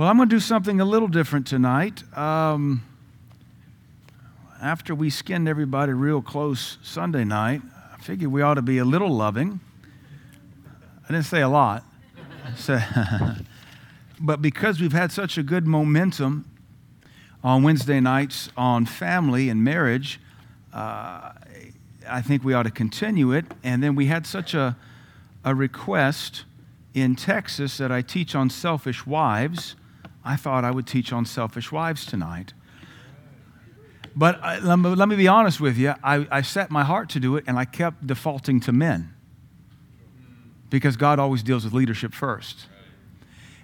Well, I'm going to do something a little different tonight. Um, after we skinned everybody real close Sunday night, I figured we ought to be a little loving. I didn't say a lot. But because we've had such a good momentum on Wednesday nights on family and marriage, uh, I think we ought to continue it. And then we had such a, a request in Texas that I teach on selfish wives. I thought I would teach on selfish wives tonight. But I, let, me, let, me, be honest with you. I, I set my heart to do it, and I kept defaulting to men because God always deals with leadership first.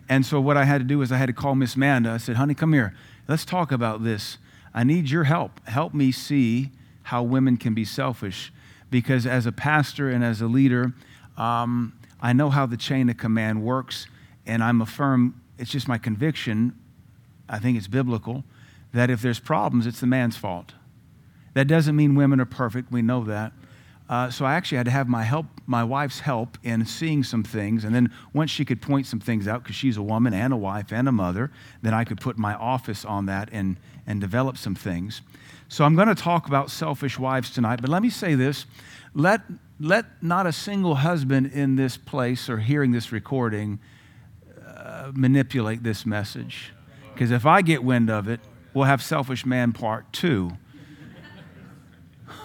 And so what I had to do is I had to call Miss Manda. I said, honey, come here. Let's talk about this. I need your help. Help me see how women can be selfish. Because as a pastor and as a leader, um, I know how the chain of command works, and I'm a firm, it's just my conviction, I think it's biblical, that if there's problems, it's the man's fault. That doesn't mean women are perfect, we know that. Uh, so I actually had to have my help, my wife's help in seeing some things, and then once she could point some things out, because she's a woman and a wife and a mother, then I could put my office on that and and develop some things. So I'm going to talk about selfish wives tonight, but let me say this: let let not a single husband in this place or hearing this recording manipulate this message, because if I get wind of it, we'll have selfish man part two.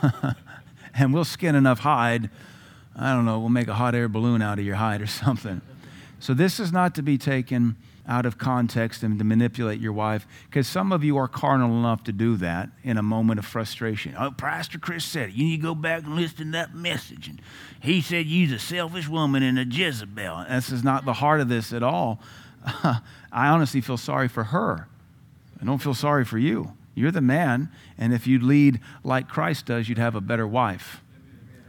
and we'll skin enough hide. I don't know, we'll make a hot air balloon out of your hide or something. So, this is not to be taken out of context and to manipulate your wife, because some of you are carnal enough to do that in a moment of frustration. Oh, Pastor Chris said it. You need to go back and listen to that message. And he said you're a selfish woman and a Jezebel. This is not the heart of this at all. I honestly feel sorry for her. I don't feel sorry for you. You're the man, and if you'd lead like Christ does, you'd have a better wife.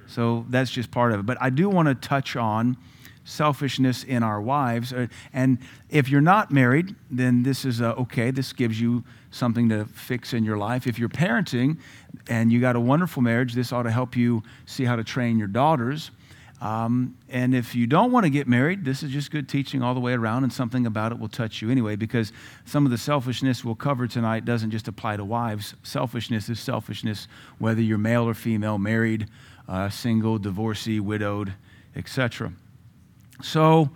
So that's just part of it. But I do want to touch on selfishness in our wives. Uh, and if you're not married, then this is uh, okay. This gives you something to fix in your life. If you're parenting and you got a wonderful marriage, this ought to help you see how to train your daughters. Um, and if you don't want to get married, this is just good teaching all the way around, and something about it will touch you anyway, because some of the selfishness we'll cover tonight doesn't just apply to wives. Selfishness is selfishness, whether you're male or female, married, uh, single, divorcee, widowed, etc. So,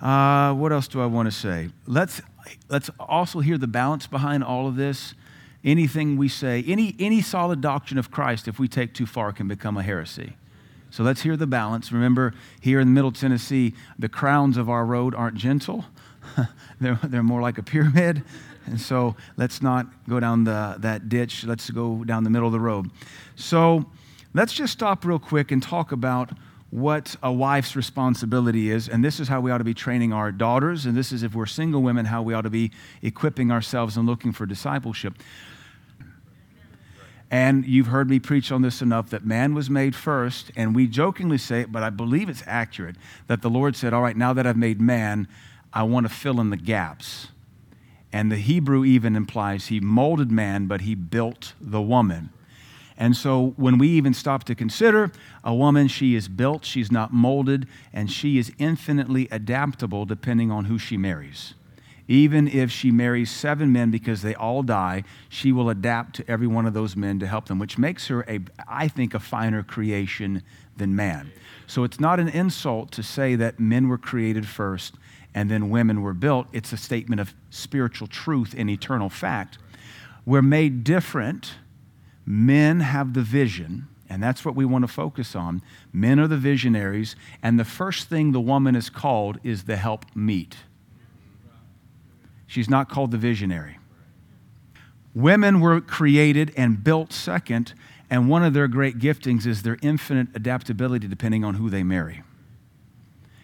uh, what else do I want to say? Let's, let's also hear the balance behind all of this. Anything we say, any, any solid doctrine of Christ, if we take too far, can become a heresy. So let's hear the balance. Remember, here in Middle Tennessee, the crowns of our road aren't gentle, they're, they're more like a pyramid. And so let's not go down the, that ditch. Let's go down the middle of the road. So let's just stop real quick and talk about what a wife's responsibility is. And this is how we ought to be training our daughters. And this is, if we're single women, how we ought to be equipping ourselves and looking for discipleship. And you've heard me preach on this enough that man was made first, and we jokingly say it, but I believe it's accurate that the Lord said, All right, now that I've made man, I want to fill in the gaps. And the Hebrew even implies he molded man, but he built the woman. And so when we even stop to consider a woman, she is built, she's not molded, and she is infinitely adaptable depending on who she marries. Even if she marries seven men because they all die, she will adapt to every one of those men to help them, which makes her, a, I think, a finer creation than man. So it's not an insult to say that men were created first and then women were built. It's a statement of spiritual truth and eternal fact. We're made different. Men have the vision, and that's what we want to focus on. Men are the visionaries, and the first thing the woman is called is the help meet. She's not called the visionary. Women were created and built second, and one of their great giftings is their infinite adaptability depending on who they marry.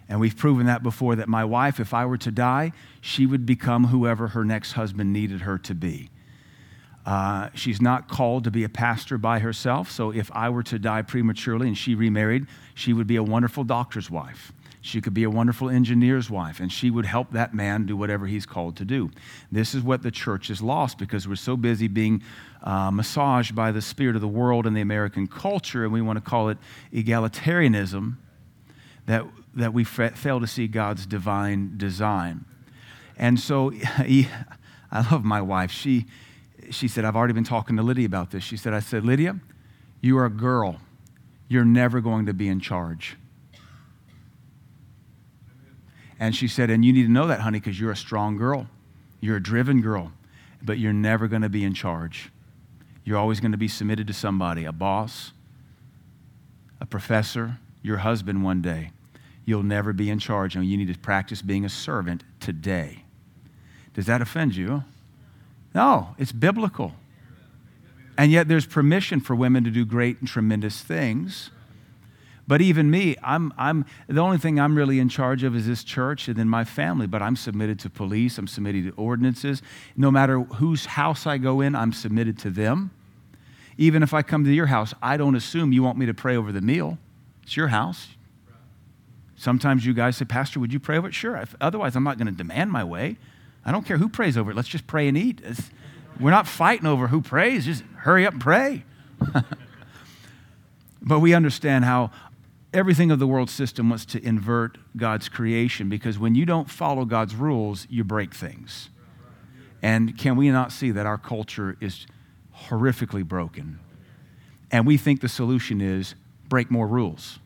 And we've proven that before that my wife, if I were to die, she would become whoever her next husband needed her to be. Uh, she's not called to be a pastor by herself, so if I were to die prematurely and she remarried, she would be a wonderful doctor's wife. She could be a wonderful engineer's wife, and she would help that man do whatever he's called to do. This is what the church has lost because we're so busy being uh, massaged by the spirit of the world and the American culture, and we want to call it egalitarianism, that, that we fail to see God's divine design. And so I love my wife. She, she said, I've already been talking to Lydia about this. She said, I said, Lydia, you are a girl. You're never going to be in charge. And she said, and you need to know that, honey, because you're a strong girl. You're a driven girl, but you're never going to be in charge. You're always going to be submitted to somebody, a boss, a professor, your husband one day. You'll never be in charge, and you need to practice being a servant today. Does that offend you? No, it's biblical. And yet there's permission for women to do great and tremendous things. But even me, I'm, I'm, the only thing I'm really in charge of is this church and then my family. But I'm submitted to police, I'm submitted to ordinances. No matter whose house I go in, I'm submitted to them. Even if I come to your house, I don't assume you want me to pray over the meal. It's your house. Sometimes you guys say, Pastor, would you pray over it? Sure. Otherwise, I'm not going to demand my way. I don't care who prays over it. Let's just pray and eat. It's, we're not fighting over who prays. Just hurry up and pray. but we understand how everything of the world system wants to invert God's creation because when you don't follow God's rules, you break things. And can we not see that our culture is horrifically broken? And we think the solution is break more rules.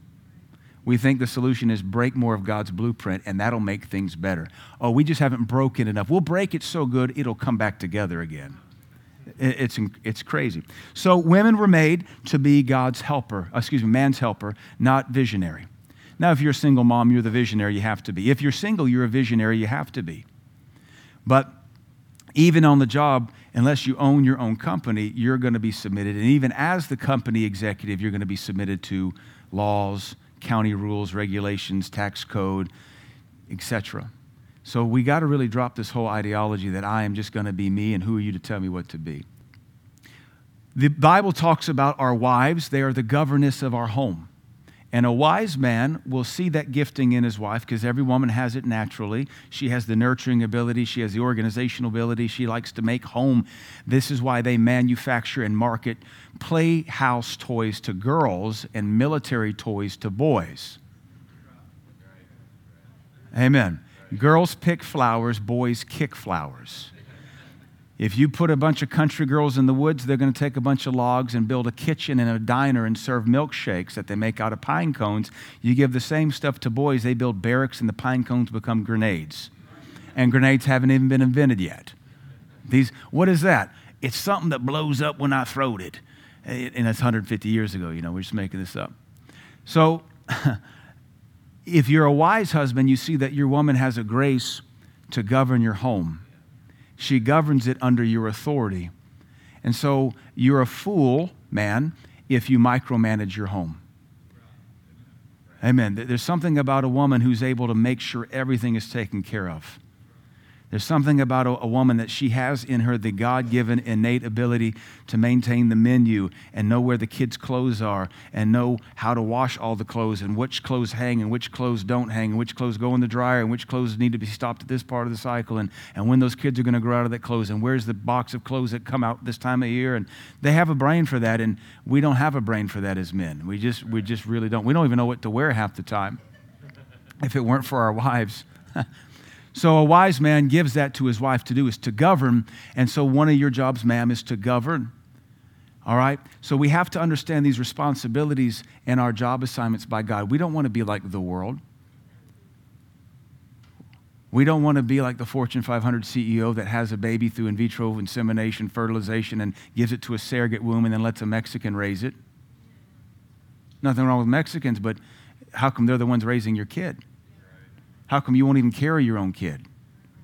We think the solution is break more of God's blueprint, and that'll make things better. Oh, we just haven't broken enough. We'll break it so good, it'll come back together again. It's, it's crazy. So, women were made to be God's helper, excuse me, man's helper, not visionary. Now, if you're a single mom, you're the visionary, you have to be. If you're single, you're a visionary, you have to be. But even on the job, unless you own your own company, you're going to be submitted. And even as the company executive, you're going to be submitted to laws, county rules, regulations, tax code, etc. So we got to really drop this whole ideology that I am just going to be me and who are you to tell me what to be. The Bible talks about our wives, they are the governess of our home. And a wise man will see that gifting in his wife because every woman has it naturally. She has the nurturing ability, she has the organizational ability, she likes to make home. This is why they manufacture and market playhouse toys to girls and military toys to boys. Amen. Girls pick flowers, boys kick flowers. If you put a bunch of country girls in the woods, they're going to take a bunch of logs and build a kitchen and a diner and serve milkshakes that they make out of pine cones. You give the same stuff to boys, they build barracks and the pine cones become grenades. And grenades haven't even been invented yet. These, what is that? It's something that blows up when I throw it. Eh, and that's 150 years ago, you know, we're just making this up. So, if you're a wise husband, you see that your woman has a grace to govern your home she governs it under your authority. And so you're a fool, man, if you micromanage your home. Amen. There's something about a woman who's able to make sure everything is taken care of. There's something about a, a woman that she has in her the God given innate ability to maintain the menu and know where the kids' clothes are and know how to wash all the clothes and which clothes hang and which clothes don't hang and which clothes go in the dryer and which clothes need to be stopped at this part of the cycle and, and when those kids are going to grow out of that clothes and where's the box of clothes that come out this time of year. And they have a brain for that, and we don't have a brain for that as men. We just, we just really don't. We don't even know what to wear half the time if it weren't for our wives. So a wise man gives that to his wife to do is to govern. And so one of your jobs, ma'am, is to govern. All right? So we have to understand these responsibilities and our job assignments by God. We don't want to be like the world. We don't want to be like the Fortune 500 CEO that has a baby through in vitro insemination, fertilization, and gives it to a surrogate womb and then lets a Mexican raise it. Nothing wrong with Mexicans, but how come they're the ones raising your kid? How come you won't even carry your own kid?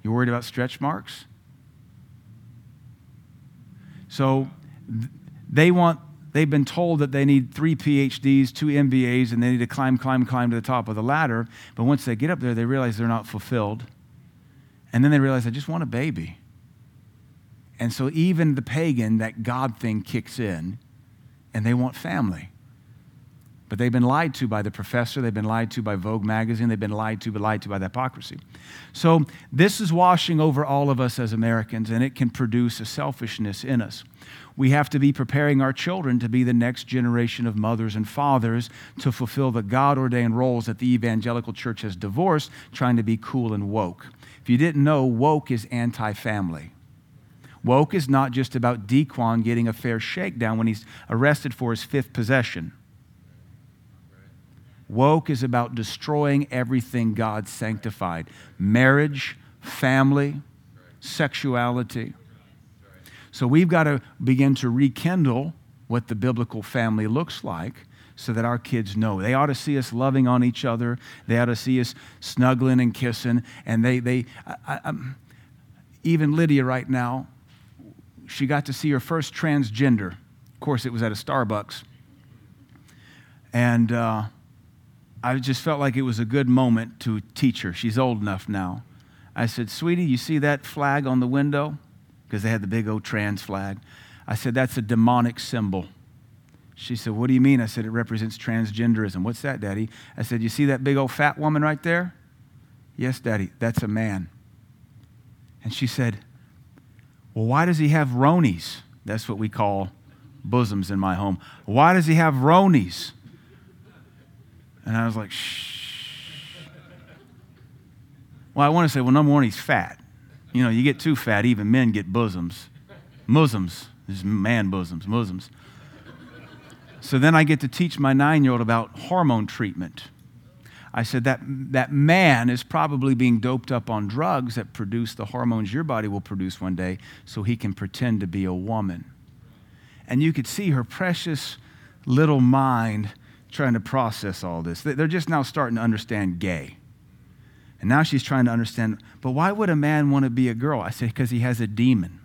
You worried about stretch marks? So they want they've been told that they need three PhDs, two MBAs, and they need to climb, climb, climb to the top of the ladder. But once they get up there, they realize they're not fulfilled. And then they realize, I just want a baby. And so even the pagan, that God thing kicks in, and they want family. But they've been lied to by the professor, they've been lied to by Vogue magazine, they've been lied to, but lied to by the hypocrisy. So this is washing over all of us as Americans, and it can produce a selfishness in us. We have to be preparing our children to be the next generation of mothers and fathers to fulfill the God ordained roles that the evangelical church has divorced, trying to be cool and woke. If you didn't know, woke is anti family. Woke is not just about Dequan getting a fair shakedown when he's arrested for his fifth possession. Woke is about destroying everything God sanctified marriage, family, sexuality. So we've got to begin to rekindle what the biblical family looks like so that our kids know. They ought to see us loving on each other. They ought to see us snuggling and kissing. And they, they I, I, even Lydia right now, she got to see her first transgender. Of course, it was at a Starbucks. And uh, I just felt like it was a good moment to teach her. She's old enough now. I said, Sweetie, you see that flag on the window? Because they had the big old trans flag. I said, That's a demonic symbol. She said, What do you mean? I said, It represents transgenderism. What's that, Daddy? I said, You see that big old fat woman right there? Yes, Daddy, that's a man. And she said, Well, why does he have ronies? That's what we call bosoms in my home. Why does he have ronies? And I was like, Shh. Well, I want to say, well, number one, he's fat. You know, you get too fat, even men get bosoms. Muslims, is man bosoms, Muslims. So then I get to teach my nine year old about hormone treatment. I said that that man is probably being doped up on drugs that produce the hormones your body will produce one day so he can pretend to be a woman. And you could see her precious little mind trying to process all this. They're just now starting to understand gay. And now she's trying to understand, but why would a man want to be a girl? I said, because he has a demon.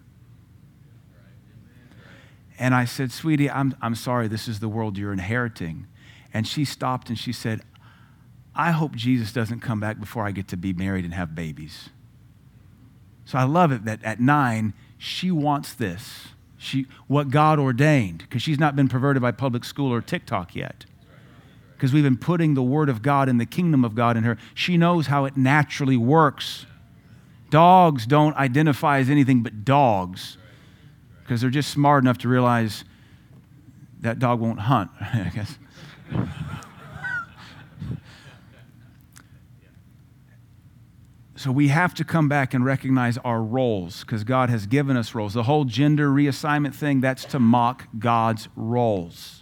And I said, Sweetie, I'm, I'm sorry, this is the world you're inheriting. And she stopped and she said, I hope Jesus doesn't come back before I get to be married and have babies. So I love it that at nine, she wants this. She, what God ordained, because she's not been perverted by public school or TikTok yet. Because we've been putting the Word of God and the kingdom of God in her. She knows how it naturally works. Dogs don't identify as anything but dogs because they're just smart enough to realize that dog won't hunt, I guess. so we have to come back and recognize our roles because God has given us roles. The whole gender reassignment thing, that's to mock God's roles.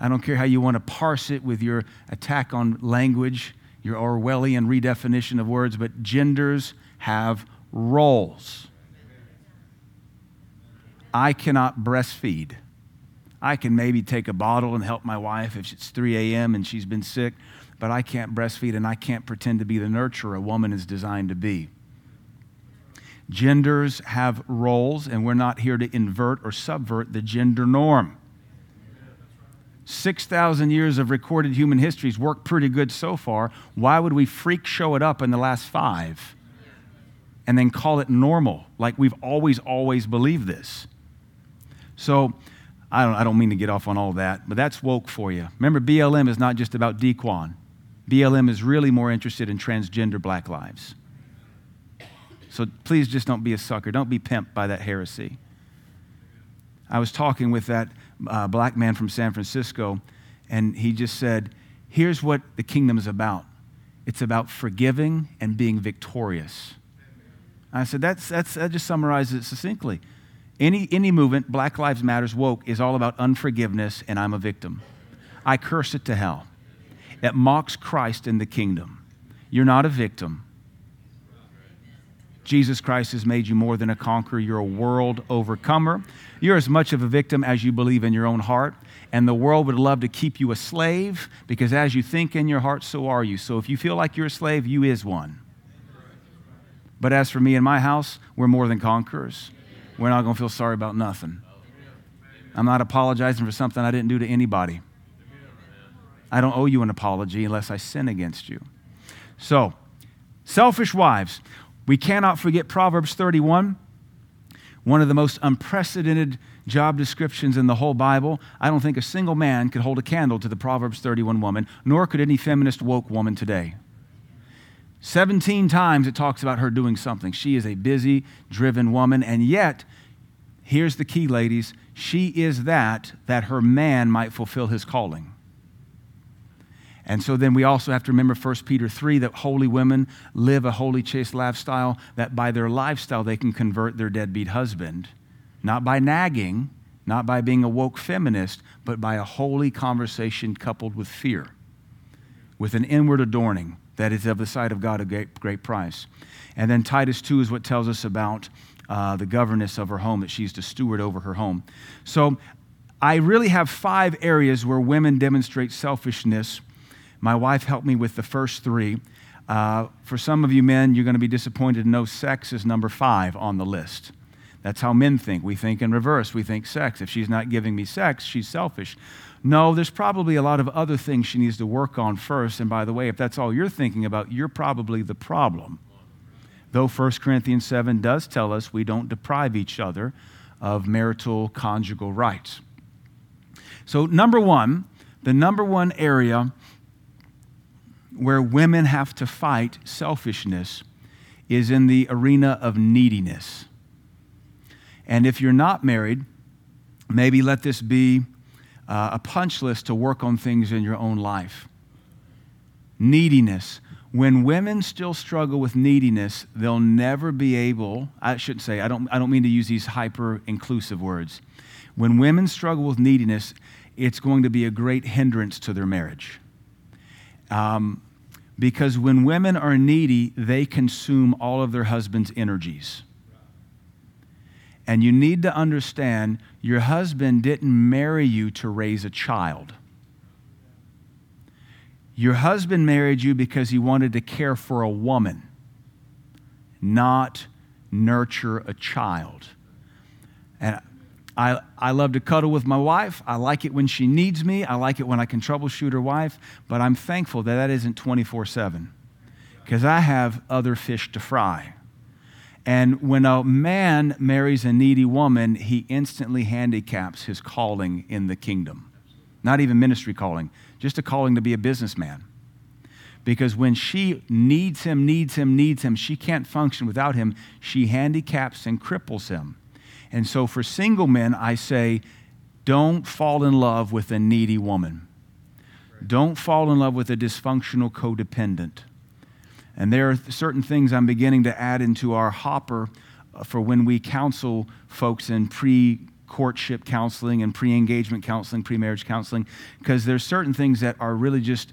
I don't care how you want to parse it with your attack on language, your Orwellian redefinition of words, but genders have roles. I cannot breastfeed. I can maybe take a bottle and help my wife if it's 3 a.m. and she's been sick, but I can't breastfeed and I can't pretend to be the nurturer a woman is designed to be. Genders have roles, and we're not here to invert or subvert the gender norm. 6,000 years of recorded human history's worked pretty good so far. Why would we freak show it up in the last five and then call it normal like we've always, always believed this? So I don't, I don't mean to get off on all that, but that's woke for you. Remember, BLM is not just about Dequan. BLM is really more interested in transgender black lives. So please just don't be a sucker. Don't be pimped by that heresy. I was talking with that uh, black man from San Francisco, and he just said, Here's what the kingdom is about it's about forgiving and being victorious. I said, that's, that's, That just summarizes it succinctly. Any, any movement, Black Lives Matters, woke, is all about unforgiveness and I'm a victim. I curse it to hell. It mocks Christ in the kingdom. You're not a victim. Jesus Christ has made you more than a conqueror. You're a world overcomer. You're as much of a victim as you believe in your own heart. And the world would love to keep you a slave because as you think in your heart, so are you. So if you feel like you're a slave, you is one. But as for me and my house, we're more than conquerors we're not going to feel sorry about nothing. I'm not apologizing for something I didn't do to anybody. I don't owe you an apology unless I sin against you. So, selfish wives. We cannot forget Proverbs 31, one of the most unprecedented job descriptions in the whole Bible. I don't think a single man could hold a candle to the Proverbs 31 woman, nor could any feminist woke woman today. 17 times it talks about her doing something. She is a busy, driven woman, and yet, here's the key, ladies she is that that her man might fulfill his calling. And so then we also have to remember 1 Peter 3 that holy women live a holy, chaste lifestyle, that by their lifestyle they can convert their deadbeat husband. Not by nagging, not by being a woke feminist, but by a holy conversation coupled with fear, with an inward adorning that is of the sight of God a great, great price. And then Titus 2 is what tells us about uh, the governess of her home, that she's to steward over her home. So I really have five areas where women demonstrate selfishness. My wife helped me with the first three. Uh, for some of you men, you're going to be disappointed to know sex is number five on the list. That's how men think. We think in reverse. We think sex. If she's not giving me sex, she's selfish. No, there's probably a lot of other things she needs to work on first. And by the way, if that's all you're thinking about, you're probably the problem. Though 1 Corinthians 7 does tell us we don't deprive each other of marital conjugal rights. So, number one, the number one area where women have to fight selfishness is in the arena of neediness. And if you're not married, maybe let this be uh, a punch list to work on things in your own life. Neediness. When women still struggle with neediness, they'll never be able, I shouldn't say, I don't, I don't mean to use these hyper inclusive words. When women struggle with neediness, it's going to be a great hindrance to their marriage. Um, because when women are needy, they consume all of their husband's energies. And you need to understand your husband didn't marry you to raise a child. Your husband married you because he wanted to care for a woman, not nurture a child. And I, I love to cuddle with my wife. I like it when she needs me. I like it when I can troubleshoot her wife. But I'm thankful that that isn't 24 7 because I have other fish to fry. And when a man marries a needy woman, he instantly handicaps his calling in the kingdom. Not even ministry calling, just a calling to be a businessman. Because when she needs him, needs him, needs him, she can't function without him. She handicaps and cripples him. And so for single men, I say, don't fall in love with a needy woman. Don't fall in love with a dysfunctional codependent. And there are certain things I'm beginning to add into our hopper uh, for when we counsel folks in pre courtship counseling and pre engagement counseling, pre marriage counseling, because there's certain things that are really just,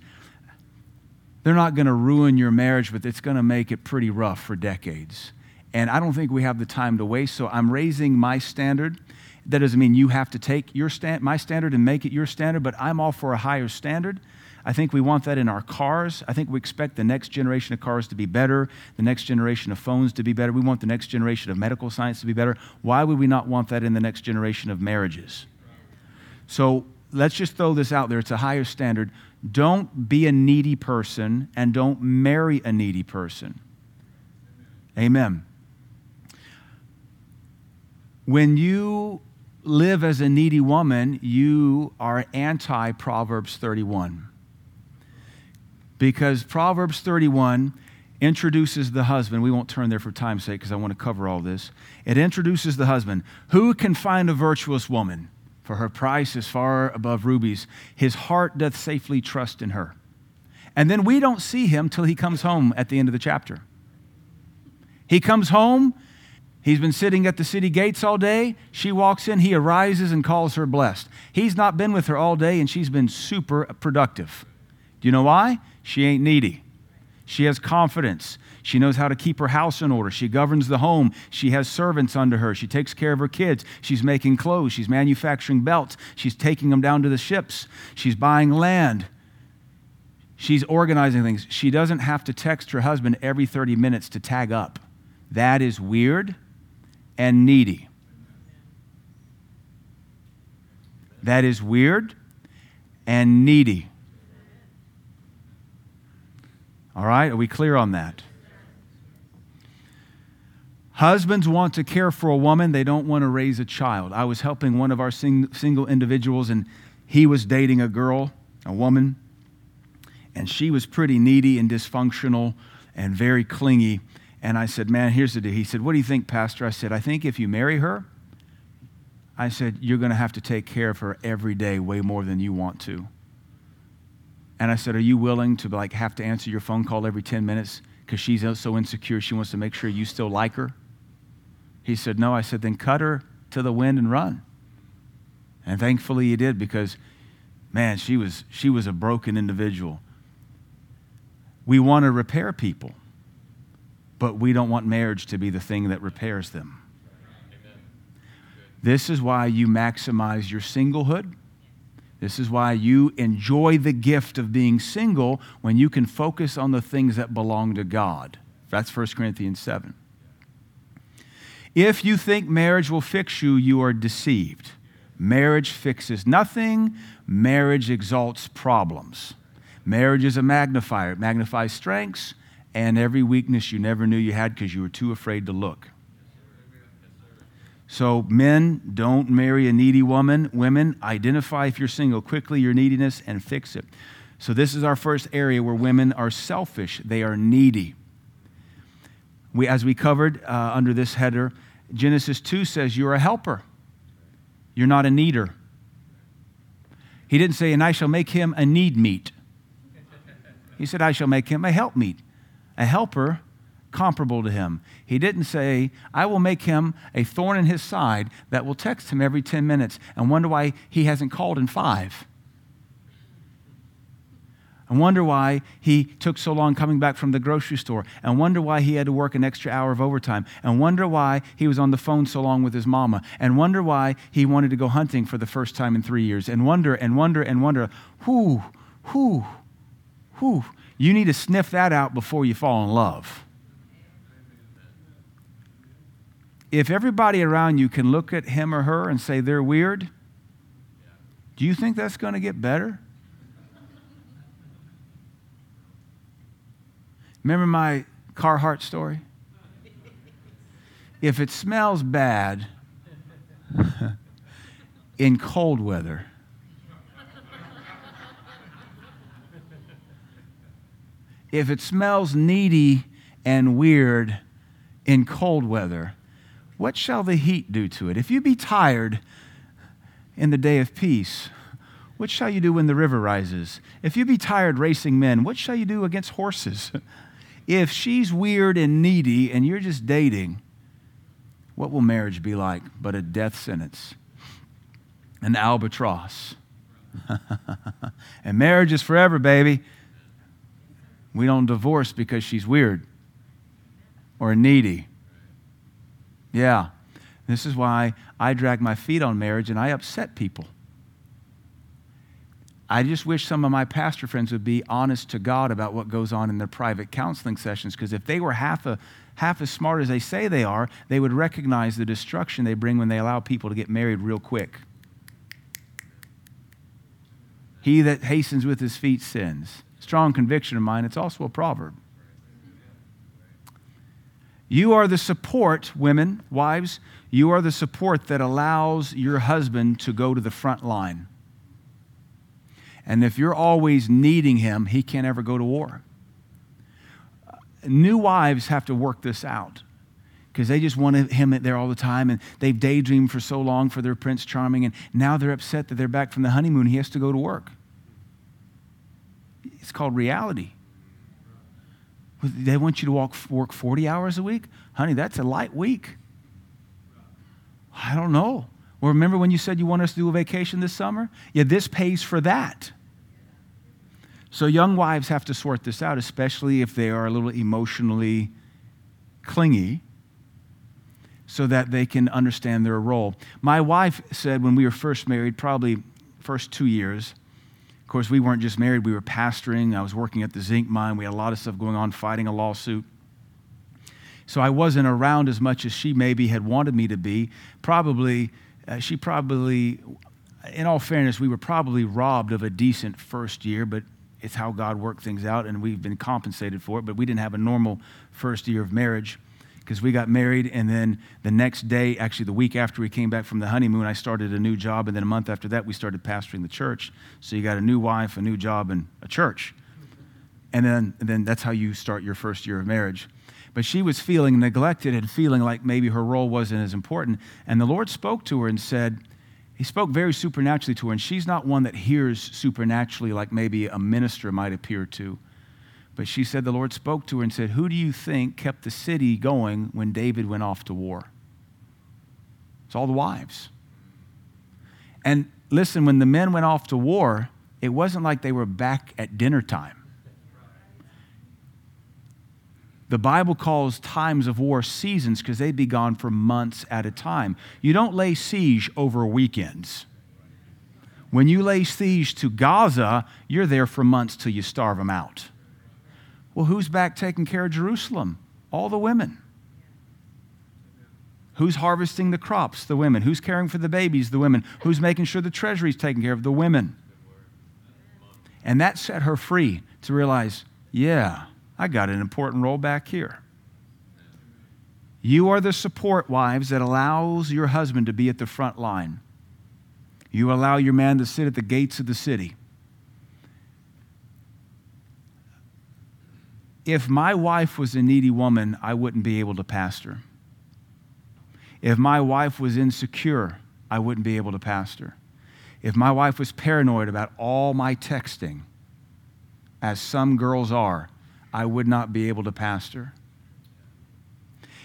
they're not going to ruin your marriage, but it's going to make it pretty rough for decades. And I don't think we have the time to waste, so I'm raising my standard. That doesn't mean you have to take your stand, my standard and make it your standard, but I'm all for a higher standard. I think we want that in our cars. I think we expect the next generation of cars to be better, the next generation of phones to be better. We want the next generation of medical science to be better. Why would we not want that in the next generation of marriages? So let's just throw this out there. It's a higher standard. Don't be a needy person and don't marry a needy person. Amen. When you live as a needy woman, you are anti Proverbs 31 because Proverbs 31 introduces the husband. We won't turn there for time's sake because I want to cover all this. It introduces the husband. Who can find a virtuous woman? For her price is far above rubies. His heart doth safely trust in her. And then we don't see him till he comes home at the end of the chapter. He comes home. He's been sitting at the city gates all day. She walks in. He arises and calls her blessed. He's not been with her all day, and she's been super productive. Do you know why? She ain't needy. She has confidence. She knows how to keep her house in order. She governs the home. She has servants under her. She takes care of her kids. She's making clothes. She's manufacturing belts. She's taking them down to the ships. She's buying land. She's organizing things. She doesn't have to text her husband every 30 minutes to tag up. That is weird and needy. That is weird and needy. All right? Are we clear on that? Husbands want to care for a woman, they don't want to raise a child. I was helping one of our sing- single individuals, and he was dating a girl, a woman, and she was pretty needy and dysfunctional and very clingy. And I said, Man, here's the deal. He said, What do you think, Pastor? I said, I think if you marry her, I said, You're going to have to take care of her every day way more than you want to. And I said, Are you willing to like have to answer your phone call every 10 minutes because she's so insecure she wants to make sure you still like her? He said, No. I said, Then cut her to the wind and run. And thankfully he did because, man, she was, she was a broken individual. We want to repair people, but we don't want marriage to be the thing that repairs them. This is why you maximize your singlehood. This is why you enjoy the gift of being single when you can focus on the things that belong to God. That's 1 Corinthians 7. If you think marriage will fix you, you are deceived. Marriage fixes nothing, marriage exalts problems. Marriage is a magnifier, it magnifies strengths and every weakness you never knew you had because you were too afraid to look. So, men, don't marry a needy woman. Women, identify if you're single quickly your neediness and fix it. So, this is our first area where women are selfish, they are needy. We, as we covered uh, under this header, Genesis 2 says you're a helper, you're not a needer. He didn't say, and I shall make him a need meet. He said, I shall make him a help meet, a helper comparable to him. He didn't say, I will make him a thorn in his side that will text him every 10 minutes and wonder why he hasn't called in five. And wonder why he took so long coming back from the grocery store, and wonder why he had to work an extra hour of overtime, and wonder why he was on the phone so long with his mama, and wonder why he wanted to go hunting for the first time in three years, and wonder and wonder and wonder. Whoo, whoo, whoo. You need to sniff that out before you fall in love. if everybody around you can look at him or her and say they're weird, do you think that's going to get better? Remember my Carhartt story? If it smells bad in cold weather, if it smells needy and weird in cold weather, what shall the heat do to it? If you be tired in the day of peace, what shall you do when the river rises? If you be tired racing men, what shall you do against horses? If she's weird and needy and you're just dating, what will marriage be like but a death sentence? An albatross. and marriage is forever, baby. We don't divorce because she's weird or needy yeah. This is why I drag my feet on marriage and I upset people. I just wish some of my pastor friends would be honest to God about what goes on in their private counseling sessions because if they were half, a, half as smart as they say they are, they would recognize the destruction they bring when they allow people to get married real quick. He that hastens with his feet sins. Strong conviction of mine. It's also a proverb. You are the support, women, wives, you are the support that allows your husband to go to the front line. And if you're always needing him, he can't ever go to war. New wives have to work this out because they just wanted him there all the time and they've daydreamed for so long for their Prince Charming and now they're upset that they're back from the honeymoon. He has to go to work. It's called reality. They want you to walk, work 40 hours a week? Honey, that's a light week. I don't know. Well, remember when you said you want us to do a vacation this summer? Yeah, this pays for that. So young wives have to sort this out, especially if they are a little emotionally clingy, so that they can understand their role. My wife said when we were first married, probably first two years, of course, we weren't just married, we were pastoring. I was working at the zinc mine. We had a lot of stuff going on, fighting a lawsuit. So I wasn't around as much as she maybe had wanted me to be. Probably, uh, she probably, in all fairness, we were probably robbed of a decent first year, but it's how God worked things out, and we've been compensated for it. But we didn't have a normal first year of marriage because we got married, and then the next day, actually the week after we came back from the honeymoon, I started a new job, and then a month after that, we started pastoring the church. So you got a new wife, a new job, and a church. And then, and then that's how you start your first year of marriage. But she was feeling neglected and feeling like maybe her role wasn't as important. And the Lord spoke to her and said, He spoke very supernaturally to her, and she's not one that hears supernaturally like maybe a minister might appear to. But she said the Lord spoke to her and said, Who do you think kept the city going when David went off to war? It's all the wives. And listen, when the men went off to war, it wasn't like they were back at dinner time. The Bible calls times of war seasons because they'd be gone for months at a time. You don't lay siege over weekends. When you lay siege to Gaza, you're there for months till you starve them out. Well, who's back taking care of Jerusalem? All the women. Who's harvesting the crops? The women. Who's caring for the babies? The women. Who's making sure the treasury's taken care of? The women. And that set her free to realize, yeah, I got an important role back here. You are the support, wives, that allows your husband to be at the front line. You allow your man to sit at the gates of the city. If my wife was a needy woman, I wouldn't be able to pastor. If my wife was insecure, I wouldn't be able to pastor. If my wife was paranoid about all my texting, as some girls are, I would not be able to pastor.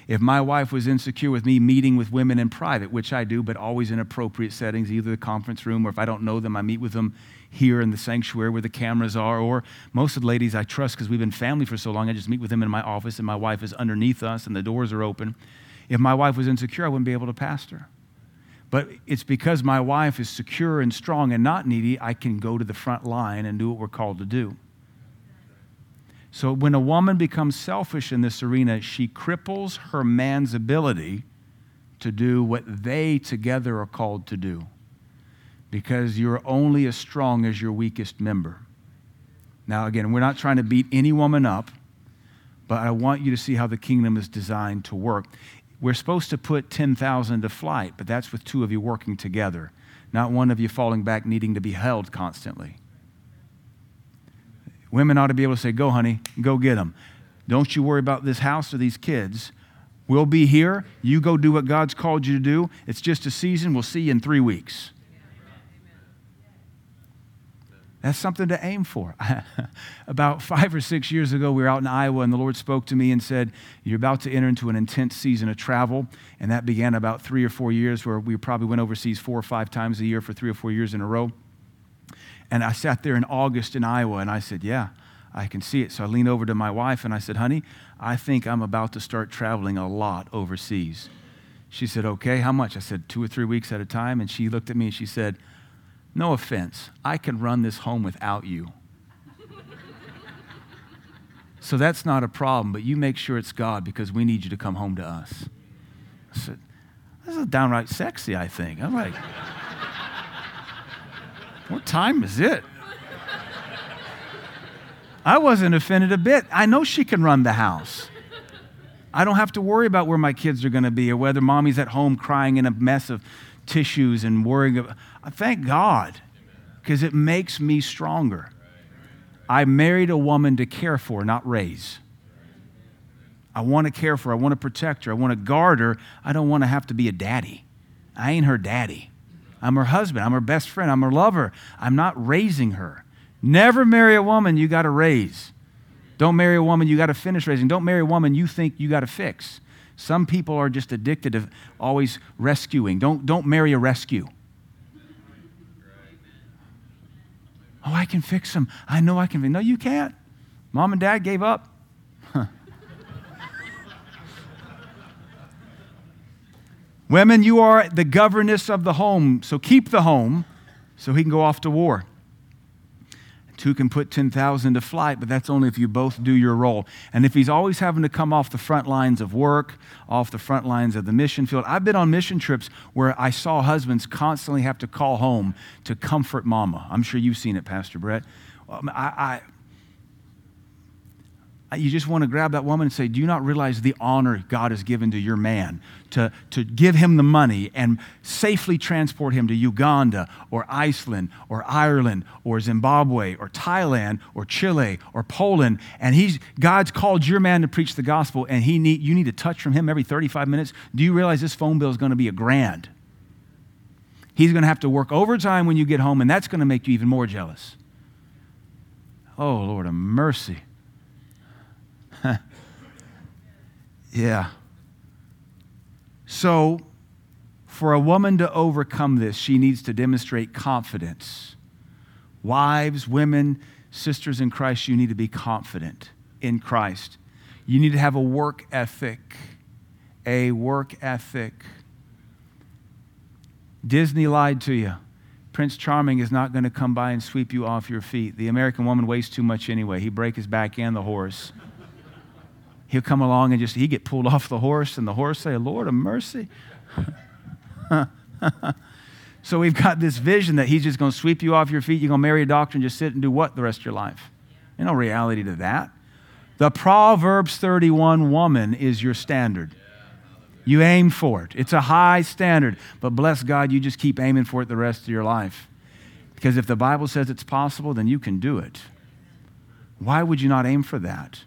If my wife was insecure with me meeting with women in private, which I do, but always in appropriate settings, either the conference room or if I don't know them, I meet with them here in the sanctuary where the cameras are, or most of the ladies I trust because we've been family for so long, I just meet with them in my office and my wife is underneath us and the doors are open. If my wife was insecure, I wouldn't be able to pastor. But it's because my wife is secure and strong and not needy, I can go to the front line and do what we're called to do. So when a woman becomes selfish in this arena, she cripples her man's ability to do what they together are called to do because you're only as strong as your weakest member. Now, again, we're not trying to beat any woman up, but I want you to see how the kingdom is designed to work. We're supposed to put 10,000 to flight, but that's with two of you working together, not one of you falling back needing to be held constantly. Women ought to be able to say, Go, honey, go get them. Don't you worry about this house or these kids. We'll be here. You go do what God's called you to do. It's just a season. We'll see you in three weeks. That's something to aim for. about five or six years ago, we were out in Iowa, and the Lord spoke to me and said, You're about to enter into an intense season of travel. And that began about three or four years, where we probably went overseas four or five times a year for three or four years in a row. And I sat there in August in Iowa and I said, Yeah, I can see it. So I leaned over to my wife and I said, Honey, I think I'm about to start traveling a lot overseas. She said, Okay, how much? I said, Two or three weeks at a time. And she looked at me and she said, No offense, I can run this home without you. so that's not a problem, but you make sure it's God because we need you to come home to us. I said, This is downright sexy, I think. I'm like, what time is it? I wasn't offended a bit. I know she can run the house. I don't have to worry about where my kids are going to be or whether mommy's at home crying in a mess of tissues and worrying. About, uh, thank God, because it makes me stronger. I married a woman to care for, not raise. I want to care for her. I want to protect her. I want to guard her. I don't want to have to be a daddy. I ain't her daddy. I'm her husband. I'm her best friend. I'm her lover. I'm not raising her. Never marry a woman you got to raise. Don't marry a woman you got to finish raising. Don't marry a woman you think you got to fix. Some people are just addicted to always rescuing. Don't, don't marry a rescue. Oh, I can fix them. I know I can. No, you can't. Mom and dad gave up. Women, you are the governess of the home, so keep the home so he can go off to war. Two can put 10,000 to flight, but that's only if you both do your role. And if he's always having to come off the front lines of work, off the front lines of the mission field, I've been on mission trips where I saw husbands constantly have to call home to comfort mama. I'm sure you've seen it, Pastor Brett. Um, I, you just want to grab that woman and say, Do you not realize the honor God has given to your man to, to give him the money and safely transport him to Uganda or Iceland or Ireland or Zimbabwe or Thailand or Chile or Poland? And he's, God's called your man to preach the gospel and he need, you need to touch from him every 35 minutes. Do you realize this phone bill is going to be a grand? He's going to have to work overtime when you get home, and that's going to make you even more jealous. Oh, Lord of mercy. yeah. So, for a woman to overcome this, she needs to demonstrate confidence. Wives, women, sisters in Christ, you need to be confident in Christ. You need to have a work ethic. A work ethic. Disney lied to you. Prince Charming is not going to come by and sweep you off your feet. The American woman weighs too much anyway. He break his back and the horse. He'll come along and just he get pulled off the horse, and the horse say, "Lord of mercy." so we've got this vision that he's just going to sweep you off your feet. You're going to marry a doctor and just sit and do what the rest of your life? There's no reality to that. The Proverbs 31 woman is your standard. You aim for it. It's a high standard, but bless God, you just keep aiming for it the rest of your life. Because if the Bible says it's possible, then you can do it. Why would you not aim for that?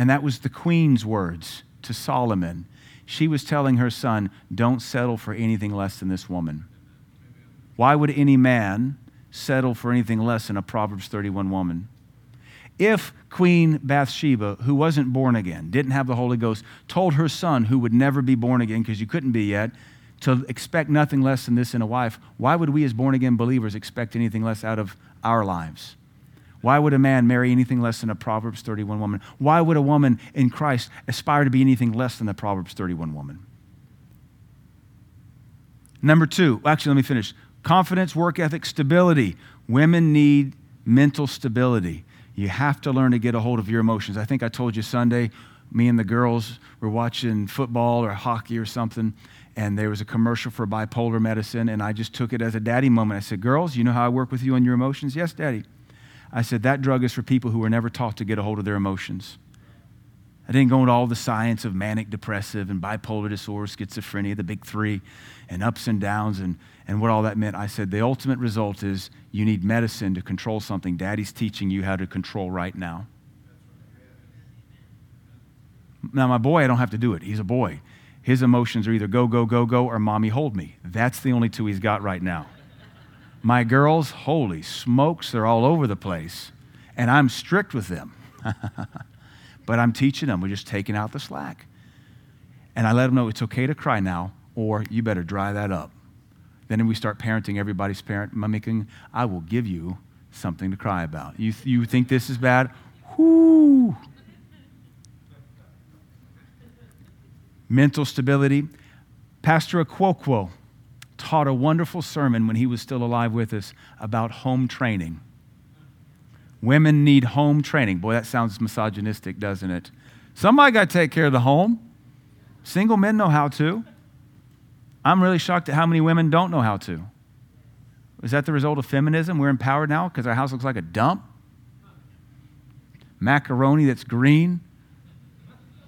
And that was the queen's words to Solomon. She was telling her son, Don't settle for anything less than this woman. Why would any man settle for anything less than a Proverbs 31 woman? if Queen Bathsheba, who wasn't born again, didn't have the Holy Ghost, told her son, who would never be born again because you couldn't be yet, to expect nothing less than this in a wife, why would we as born again believers expect anything less out of our lives? Why would a man marry anything less than a Proverbs 31 woman? Why would a woman in Christ aspire to be anything less than a Proverbs 31 woman? Number two, actually, let me finish. Confidence, work ethic, stability. Women need mental stability. You have to learn to get a hold of your emotions. I think I told you Sunday, me and the girls were watching football or hockey or something, and there was a commercial for bipolar medicine, and I just took it as a daddy moment. I said, Girls, you know how I work with you on your emotions? Yes, daddy. I said, That drug is for people who were never taught to get a hold of their emotions. I didn't go into all the science of manic depressive and bipolar disorder, schizophrenia, the big three, and ups and downs and, and what all that meant. I said the ultimate result is you need medicine to control something daddy's teaching you how to control right now. Now, my boy, I don't have to do it. He's a boy. His emotions are either go, go, go, go, or mommy, hold me. That's the only two he's got right now. My girls, holy smokes, they're all over the place. And I'm strict with them. But I'm teaching them. We're just taking out the slack. And I let them know it's okay to cry now, or you better dry that up. Then we start parenting everybody's parent, mimicking, I will give you something to cry about. You, you think this is bad? Whoo! Mental stability. Pastor Aquokwo taught a wonderful sermon when he was still alive with us about home training. Women need home training. Boy, that sounds misogynistic, doesn't it? Somebody got to take care of the home. Single men know how to. I'm really shocked at how many women don't know how to. Is that the result of feminism? We're empowered now because our house looks like a dump? Macaroni that's green,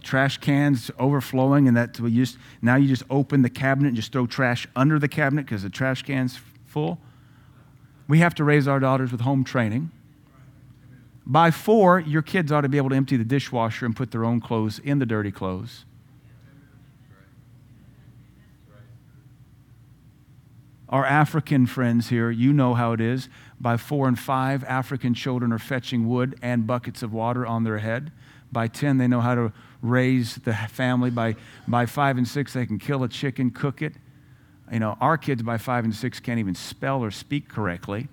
trash cans overflowing, and that we just now you just open the cabinet and just throw trash under the cabinet because the trash can's full. We have to raise our daughters with home training. By four, your kids ought to be able to empty the dishwasher and put their own clothes in the dirty clothes. Our African friends here, you know how it is. By four and five, African children are fetching wood and buckets of water on their head. By 10, they know how to raise the family. By, by five and six, they can kill a chicken, cook it. You know, our kids by five and six can't even spell or speak correctly.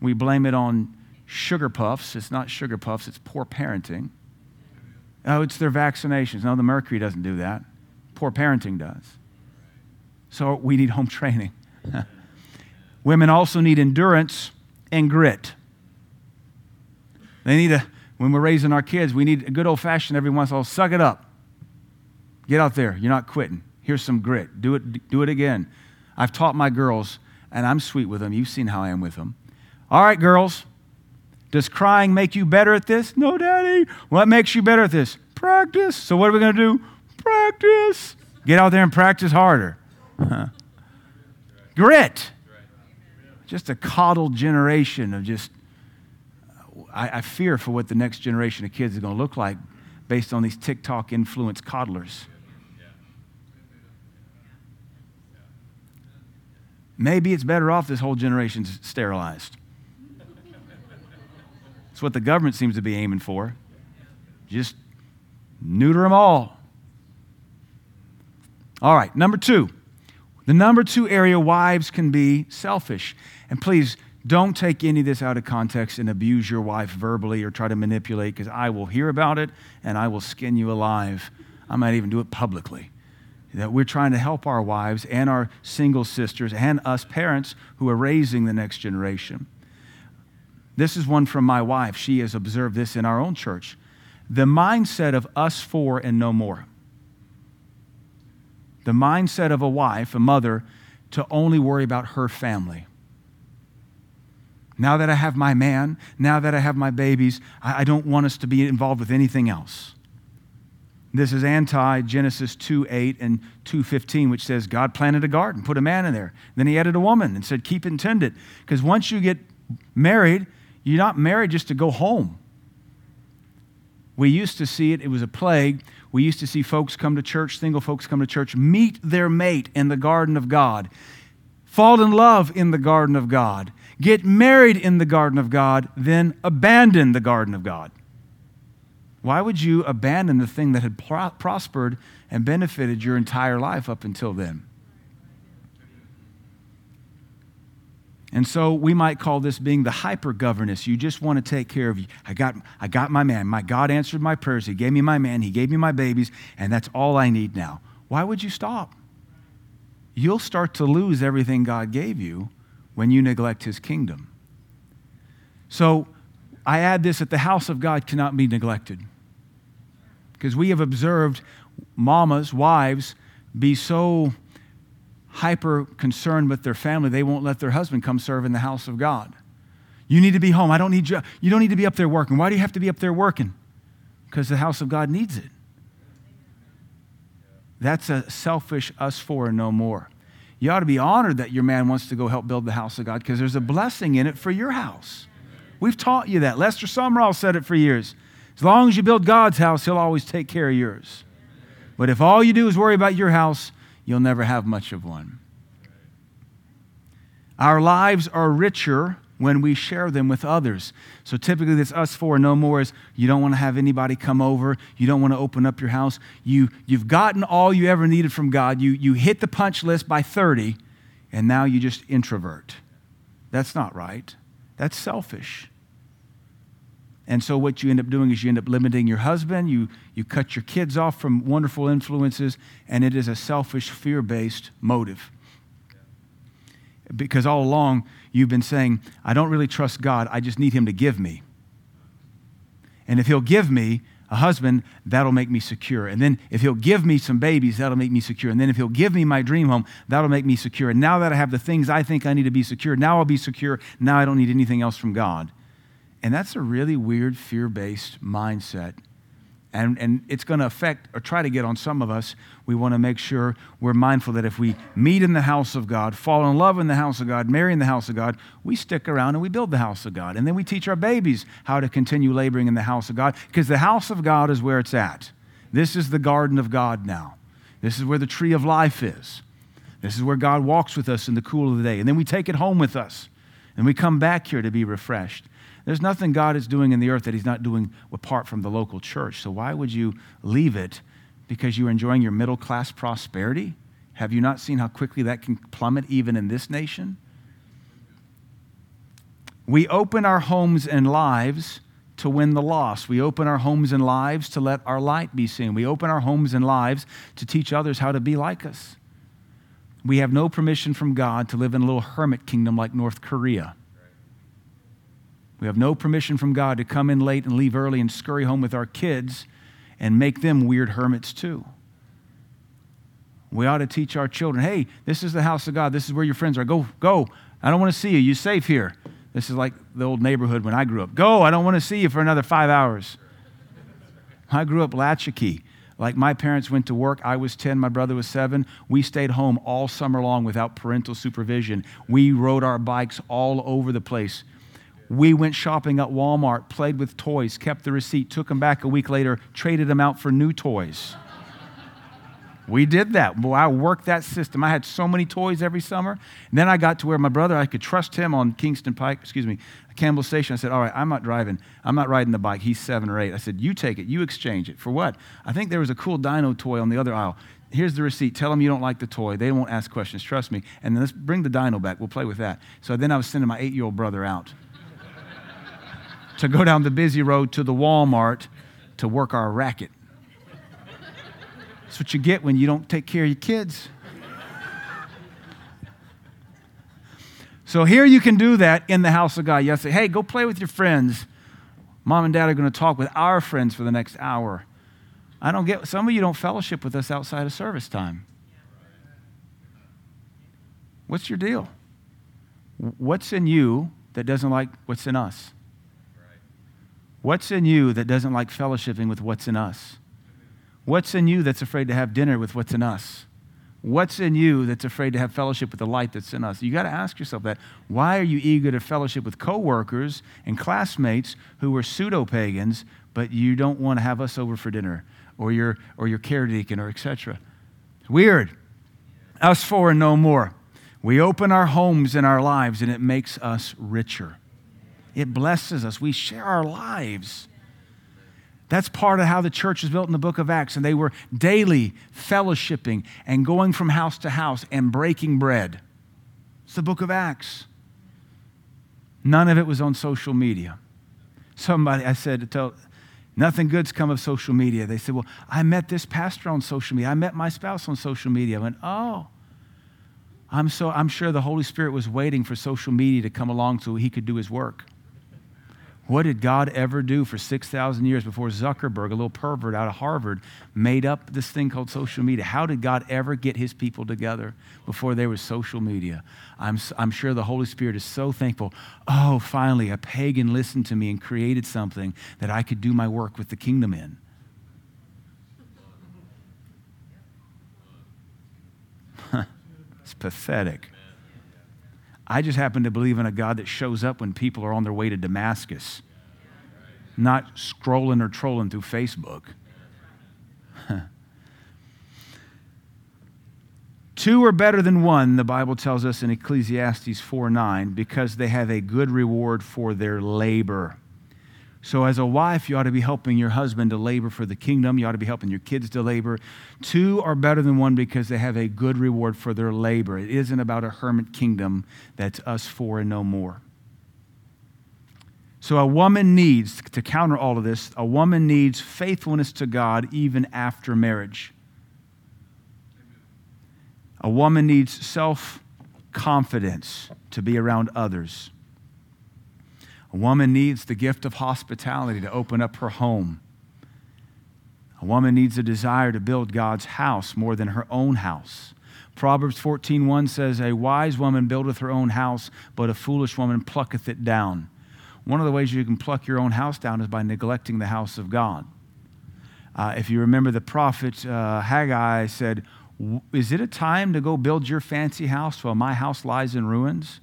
We blame it on sugar puffs. It's not sugar puffs, it's poor parenting. Oh, it's their vaccinations. No, the mercury doesn't do that. Poor parenting does. So we need home training. Women also need endurance and grit. They need a, when we're raising our kids, we need a good old fashioned every once in a while, suck it up. Get out there. You're not quitting. Here's some grit. Do it, do it again. I've taught my girls, and I'm sweet with them. You've seen how I am with them. All right, girls, does crying make you better at this? No, Daddy. What makes you better at this? Practice. So, what are we going to do? Practice. Get out there and practice harder. Grit. Just a coddled generation of just, I, I fear for what the next generation of kids is going to look like based on these TikTok influenced coddlers. maybe it's better off this whole generation's sterilized. It's what the government seems to be aiming for. Just neuter them all. All right, number two. The number two area wives can be selfish. And please don't take any of this out of context and abuse your wife verbally or try to manipulate because I will hear about it and I will skin you alive. I might even do it publicly. That we're trying to help our wives and our single sisters and us parents who are raising the next generation. This is one from my wife. She has observed this in our own church. The mindset of us four and no more the mindset of a wife, a mother, to only worry about her family. Now that I have my man, now that I have my babies, I, don't want us to be involved with anything else. This is anti Genesis 2 8 and 2 15, which says God planted a garden, put a man in there. Then he added a woman and said, Keep and tend it. Because once you get married, you're not married just to go home. We used to see it, it was a plague we used to see folks come to church, single folks come to church, meet their mate in the garden of God, fall in love in the garden of God, get married in the garden of God, then abandon the garden of God. Why would you abandon the thing that had prospered and benefited your entire life up until then? And so we might call this being the hyper governess. You just want to take care of you. I got, I got my man. My God answered my prayers. He gave me my man. He gave me my babies, and that's all I need now. Why would you stop? You'll start to lose everything God gave you when you neglect his kingdom. So I add this that the house of God cannot be neglected. Because we have observed mamas, wives, be so hyper concerned with their family, they won't let their husband come serve in the house of God. You need to be home. I don't need you. You don't need to be up there working. Why do you have to be up there working? Because the house of God needs it. That's a selfish us four no more. You ought to be honored that your man wants to go help build the house of God because there's a blessing in it for your house. We've taught you that. Lester Sumrall said it for years. As long as you build God's house, He'll always take care of yours. But if all you do is worry about your house, you'll never have much of one. Our lives are richer when we share them with others. So typically, this us four no more is you don't want to have anybody come over. You don't want to open up your house. You, you've gotten all you ever needed from God. You, you hit the punch list by 30, and now you just introvert. That's not right. That's selfish. And so, what you end up doing is you end up limiting your husband, you, you cut your kids off from wonderful influences, and it is a selfish, fear based motive. Because all along, you've been saying, I don't really trust God, I just need Him to give me. And if He'll give me a husband, that'll make me secure. And then if He'll give me some babies, that'll make me secure. And then if He'll give me my dream home, that'll make me secure. And now that I have the things I think I need to be secure, now I'll be secure. Now I don't need anything else from God. And that's a really weird fear based mindset. And, and it's going to affect or try to get on some of us. We want to make sure we're mindful that if we meet in the house of God, fall in love in the house of God, marry in the house of God, we stick around and we build the house of God. And then we teach our babies how to continue laboring in the house of God because the house of God is where it's at. This is the garden of God now. This is where the tree of life is. This is where God walks with us in the cool of the day. And then we take it home with us. And we come back here to be refreshed. There's nothing God is doing in the earth that He's not doing apart from the local church. So why would you leave it because you're enjoying your middle class prosperity? Have you not seen how quickly that can plummet even in this nation? We open our homes and lives to win the lost. We open our homes and lives to let our light be seen. We open our homes and lives to teach others how to be like us. We have no permission from God to live in a little hermit kingdom like North Korea. We have no permission from God to come in late and leave early and scurry home with our kids and make them weird hermits too. We ought to teach our children hey, this is the house of God. This is where your friends are. Go, go. I don't want to see you. You're safe here. This is like the old neighborhood when I grew up. Go. I don't want to see you for another five hours. I grew up latchkey. Like my parents went to work, I was 10, my brother was 7. We stayed home all summer long without parental supervision. We rode our bikes all over the place. We went shopping at Walmart, played with toys, kept the receipt, took them back a week later, traded them out for new toys. We did that. Boy, I worked that system. I had so many toys every summer. And then I got to where my brother, I could trust him on Kingston Pike, excuse me, Campbell Station. I said, All right, I'm not driving. I'm not riding the bike. He's seven or eight. I said, You take it. You exchange it. For what? I think there was a cool dino toy on the other aisle. Here's the receipt. Tell them you don't like the toy. They won't ask questions. Trust me. And then let's bring the dino back. We'll play with that. So then I was sending my eight year old brother out to go down the busy road to the Walmart to work our racket. That's what you get when you don't take care of your kids. So here you can do that in the house of God. You say, hey, go play with your friends. Mom and dad are going to talk with our friends for the next hour. I don't get, some of you don't fellowship with us outside of service time. What's your deal? What's in you that doesn't like what's in us? What's in you that doesn't like fellowshipping with what's in us? What's in you that's afraid to have dinner with what's in us? What's in you that's afraid to have fellowship with the light that's in us? You got to ask yourself that. Why are you eager to fellowship with coworkers and classmates who are pseudo pagans, but you don't want to have us over for dinner or your or your care deacon or etc. Weird. Us four and no more. We open our homes and our lives and it makes us richer. It blesses us. We share our lives. That's part of how the church was built in the book of Acts. And they were daily fellowshipping and going from house to house and breaking bread. It's the book of Acts. None of it was on social media. Somebody, I said, tell, nothing good's come of social media. They said, well, I met this pastor on social media. I met my spouse on social media. I went, oh. I'm, so, I'm sure the Holy Spirit was waiting for social media to come along so he could do his work. What did God ever do for 6,000 years before Zuckerberg, a little pervert out of Harvard, made up this thing called social media? How did God ever get his people together before there was social media? I'm, I'm sure the Holy Spirit is so thankful. Oh, finally, a pagan listened to me and created something that I could do my work with the kingdom in. it's pathetic. I just happen to believe in a God that shows up when people are on their way to Damascus, not scrolling or trolling through Facebook. Two are better than one, the Bible tells us in Ecclesiastes 4 9, because they have a good reward for their labor. So, as a wife, you ought to be helping your husband to labor for the kingdom. You ought to be helping your kids to labor. Two are better than one because they have a good reward for their labor. It isn't about a hermit kingdom that's us four and no more. So, a woman needs, to counter all of this, a woman needs faithfulness to God even after marriage. A woman needs self confidence to be around others. A woman needs the gift of hospitality to open up her home. A woman needs a desire to build God's house more than her own house. Proverbs 14:1 says, "A wise woman buildeth her own house, but a foolish woman plucketh it down." One of the ways you can pluck your own house down is by neglecting the house of God. Uh, if you remember, the prophet uh, Haggai said, "Is it a time to go build your fancy house while my house lies in ruins?"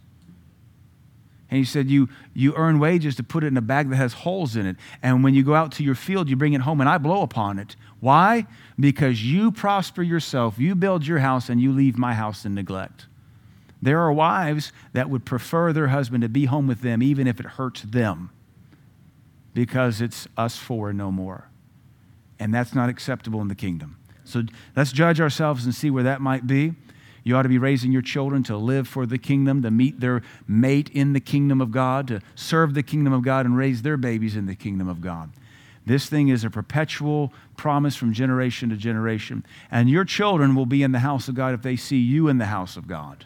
And he said, you, you earn wages to put it in a bag that has holes in it. And when you go out to your field, you bring it home and I blow upon it. Why? Because you prosper yourself, you build your house, and you leave my house in neglect. There are wives that would prefer their husband to be home with them, even if it hurts them, because it's us four no more. And that's not acceptable in the kingdom. So let's judge ourselves and see where that might be. You ought to be raising your children to live for the kingdom, to meet their mate in the kingdom of God, to serve the kingdom of God, and raise their babies in the kingdom of God. This thing is a perpetual promise from generation to generation. And your children will be in the house of God if they see you in the house of God.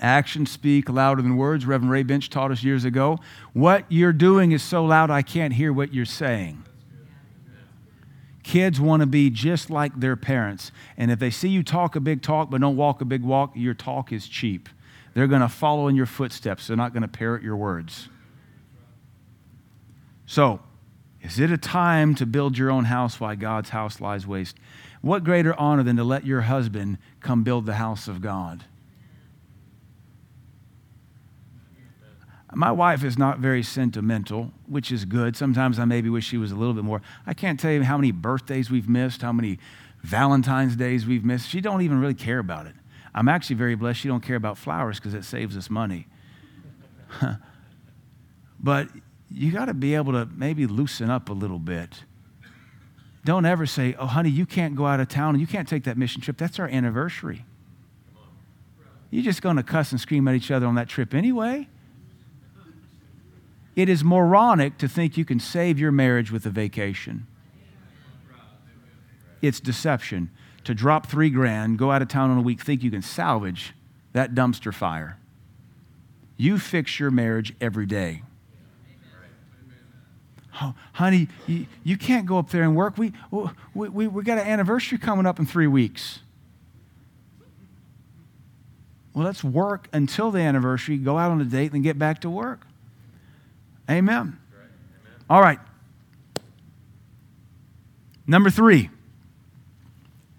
Actions speak louder than words. Reverend Ray Bench taught us years ago. What you're doing is so loud I can't hear what you're saying. Kids want to be just like their parents. And if they see you talk a big talk but don't walk a big walk, your talk is cheap. They're going to follow in your footsteps. They're not going to parrot your words. So, is it a time to build your own house while God's house lies waste? What greater honor than to let your husband come build the house of God? My wife is not very sentimental, which is good. Sometimes I maybe wish she was a little bit more. I can't tell you how many birthdays we've missed, how many Valentine's days we've missed. She don't even really care about it. I'm actually very blessed she don't care about flowers because it saves us money. but you got to be able to maybe loosen up a little bit. Don't ever say, "Oh, honey, you can't go out of town and you can't take that mission trip. That's our anniversary." You're just going to cuss and scream at each other on that trip anyway. It is moronic to think you can save your marriage with a vacation. It's deception. To drop three grand, go out of town on a week, think you can salvage that dumpster fire. You fix your marriage every day. Oh, honey, you, you can't go up there and work. We, we, we, we got an anniversary coming up in three weeks. Well, let's work until the anniversary, go out on a date, and get back to work. Amen. All right. Number three.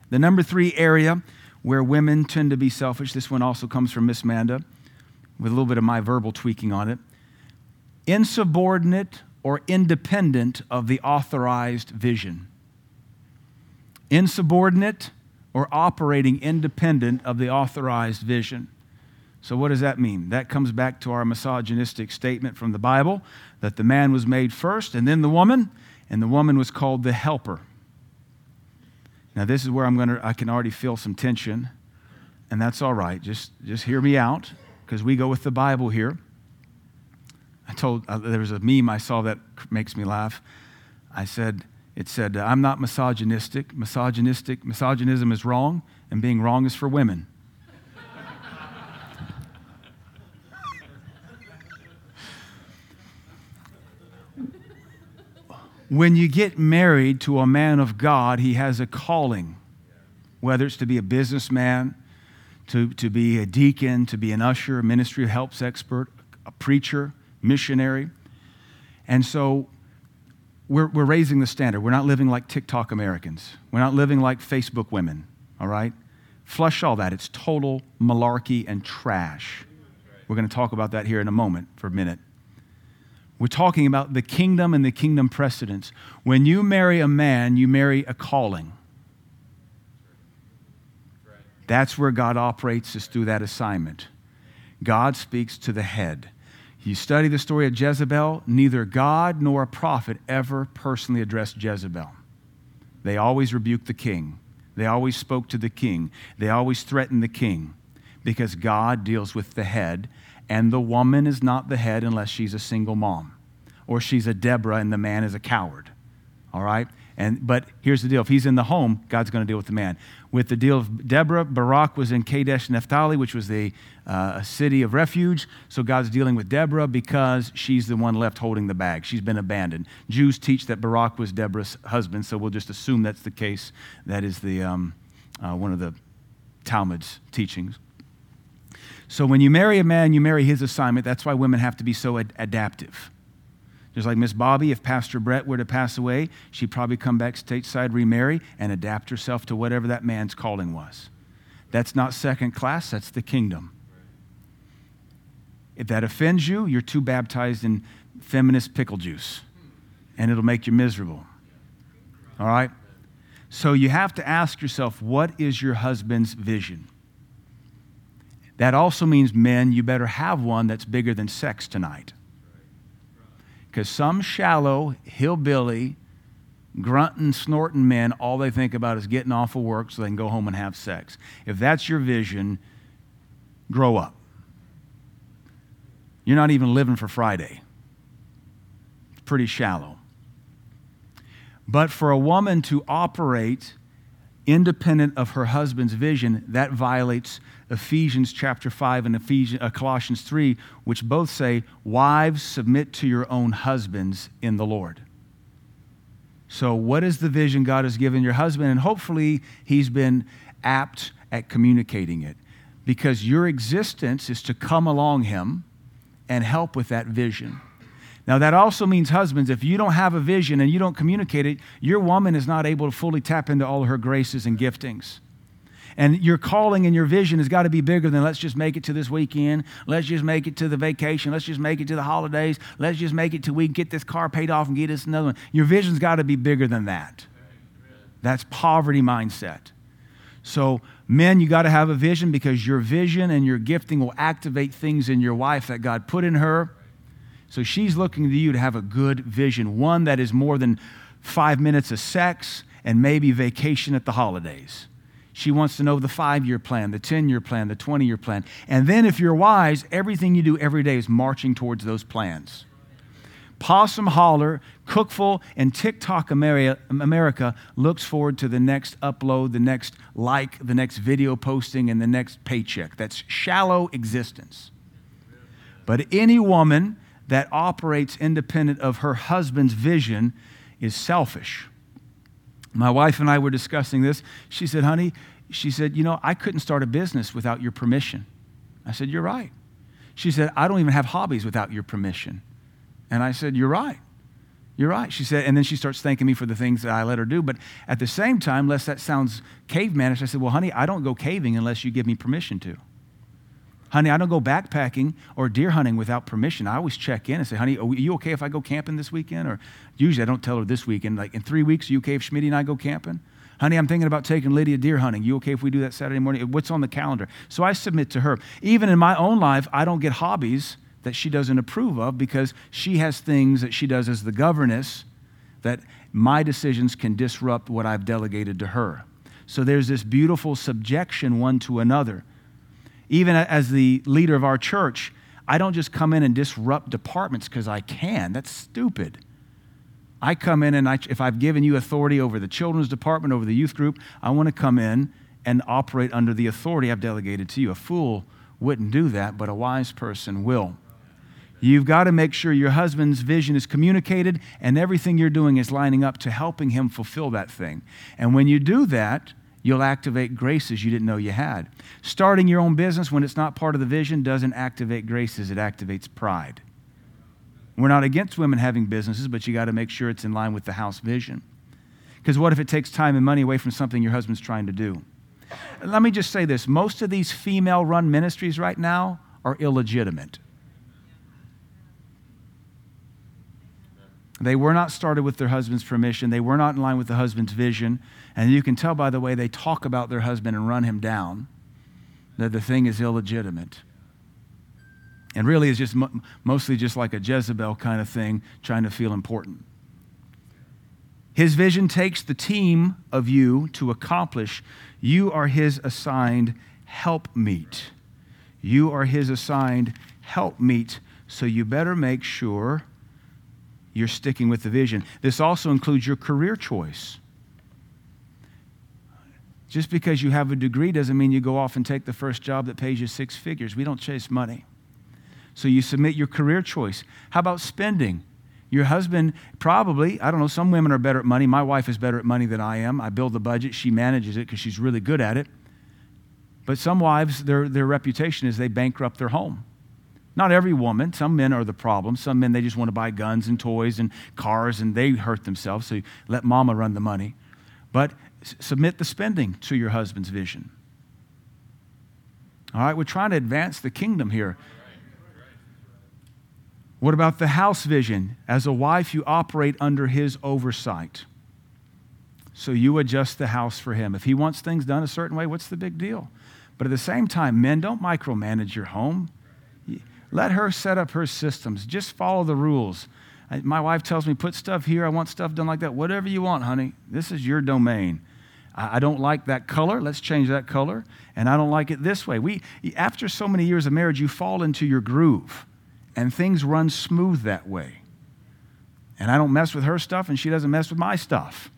The number three area where women tend to be selfish, this one also comes from Miss Manda with a little bit of my verbal tweaking on it. Insubordinate or independent of the authorized vision. Insubordinate or operating independent of the authorized vision. So, what does that mean? That comes back to our misogynistic statement from the Bible that the man was made first and then the woman, and the woman was called the helper. Now, this is where I'm to, I can already feel some tension, and that's all right. Just, just hear me out because we go with the Bible here. I told, uh, there was a meme I saw that makes me laugh. I said, it said, I'm not misogynistic. Misogynistic, misogynism is wrong, and being wrong is for women. When you get married to a man of God, he has a calling, whether it's to be a businessman, to, to be a deacon, to be an usher, a ministry helps expert, a preacher, missionary. And so we're, we're raising the standard. We're not living like TikTok Americans. We're not living like Facebook women, all right? Flush all that. It's total malarkey and trash. We're going to talk about that here in a moment for a minute. We're talking about the kingdom and the kingdom precedents. When you marry a man, you marry a calling. That's where God operates, is through that assignment. God speaks to the head. You study the story of Jezebel, neither God nor a prophet ever personally addressed Jezebel. They always rebuked the king, they always spoke to the king, they always threatened the king because God deals with the head and the woman is not the head unless she's a single mom or she's a Deborah and the man is a coward. All right? And, but here's the deal if he's in the home, God's going to deal with the man. With the deal of Deborah, Barak was in Kadesh Naphtali, which was the uh, city of refuge. So God's dealing with Deborah because she's the one left holding the bag. She's been abandoned. Jews teach that Barak was Deborah's husband, so we'll just assume that's the case. That is the, um, uh, one of the Talmud's teachings. So when you marry a man, you marry his assignment. That's why women have to be so ad- adaptive. Just like Miss Bobby, if Pastor Brett were to pass away, she'd probably come back stateside, remarry, and adapt herself to whatever that man's calling was. That's not second class, that's the kingdom. If that offends you, you're too baptized in feminist pickle juice, and it'll make you miserable. All right? So you have to ask yourself, what is your husband's vision? That also means, men, you better have one that's bigger than sex tonight. Because some shallow, hillbilly, grunting, snorting men, all they think about is getting off of work so they can go home and have sex. If that's your vision, grow up. You're not even living for Friday. It's pretty shallow. But for a woman to operate independent of her husband's vision, that violates Ephesians chapter 5 and Ephesians, uh, Colossians 3, which both say, Wives, submit to your own husbands in the Lord. So, what is the vision God has given your husband? And hopefully, he's been apt at communicating it because your existence is to come along him and help with that vision. Now, that also means, husbands, if you don't have a vision and you don't communicate it, your woman is not able to fully tap into all her graces and giftings. And your calling and your vision has got to be bigger than let's just make it to this weekend. Let's just make it to the vacation. Let's just make it to the holidays. Let's just make it till we get this car paid off and get us another one. Your vision's got to be bigger than that. That's poverty mindset. So, men, you got to have a vision because your vision and your gifting will activate things in your wife that God put in her. So, she's looking to you to have a good vision, one that is more than five minutes of sex and maybe vacation at the holidays. She wants to know the five year plan, the 10 year plan, the 20 year plan. And then, if you're wise, everything you do every day is marching towards those plans. Possum Holler, Cookful, and TikTok America looks forward to the next upload, the next like, the next video posting, and the next paycheck. That's shallow existence. But any woman that operates independent of her husband's vision is selfish. My wife and I were discussing this. She said, honey, she said, you know, I couldn't start a business without your permission. I said, you're right. She said, I don't even have hobbies without your permission. And I said, You're right. You're right. She said, and then she starts thanking me for the things that I let her do. But at the same time, lest that sounds cavemanish, I said, Well, honey, I don't go caving unless you give me permission to. Honey, I don't go backpacking or deer hunting without permission. I always check in and say, honey, are you okay if I go camping this weekend? Or usually I don't tell her this weekend. Like in three weeks, are you okay if Schmitty and I go camping? Honey, I'm thinking about taking Lydia deer hunting. You okay if we do that Saturday morning? What's on the calendar? So I submit to her. Even in my own life, I don't get hobbies that she doesn't approve of because she has things that she does as the governess that my decisions can disrupt what I've delegated to her. So there's this beautiful subjection one to another. Even as the leader of our church, I don't just come in and disrupt departments because I can. That's stupid. I come in and I, if I've given you authority over the children's department, over the youth group, I want to come in and operate under the authority I've delegated to you. A fool wouldn't do that, but a wise person will. You've got to make sure your husband's vision is communicated and everything you're doing is lining up to helping him fulfill that thing. And when you do that, you'll activate graces you didn't know you had. Starting your own business when it's not part of the vision doesn't activate graces, it activates pride. We're not against women having businesses, but you got to make sure it's in line with the house vision. Because what if it takes time and money away from something your husband's trying to do? Let me just say this most of these female run ministries right now are illegitimate. They were not started with their husband's permission. They were not in line with the husband's vision. And you can tell by the way they talk about their husband and run him down that the thing is illegitimate. And really is just mo- mostly just like a Jezebel kind of thing, trying to feel important. His vision takes the team of you to accomplish. You are his assigned helpmeet. You are his assigned helpmeet. So you better make sure you're sticking with the vision. This also includes your career choice. Just because you have a degree doesn't mean you go off and take the first job that pays you six figures. We don't chase money. So you submit your career choice. How about spending? Your husband, probably, I don't know, some women are better at money. My wife is better at money than I am. I build the budget, she manages it because she's really good at it. But some wives, their, their reputation is they bankrupt their home. Not every woman. Some men are the problem. Some men, they just want to buy guns and toys and cars and they hurt themselves. So let mama run the money. But submit the spending to your husband's vision. All right, we're trying to advance the kingdom here. What about the house vision? As a wife, you operate under his oversight. So you adjust the house for him. If he wants things done a certain way, what's the big deal? But at the same time, men, don't micromanage your home. Let her set up her systems. Just follow the rules. My wife tells me, put stuff here. I want stuff done like that. Whatever you want, honey. This is your domain. I, don't like that color. Let's change that color. And I don't like it this way. We, after so many years of marriage, you fall into your groove, and things run smooth that way. And I don't mess with her stuff, and she doesn't mess with my stuff.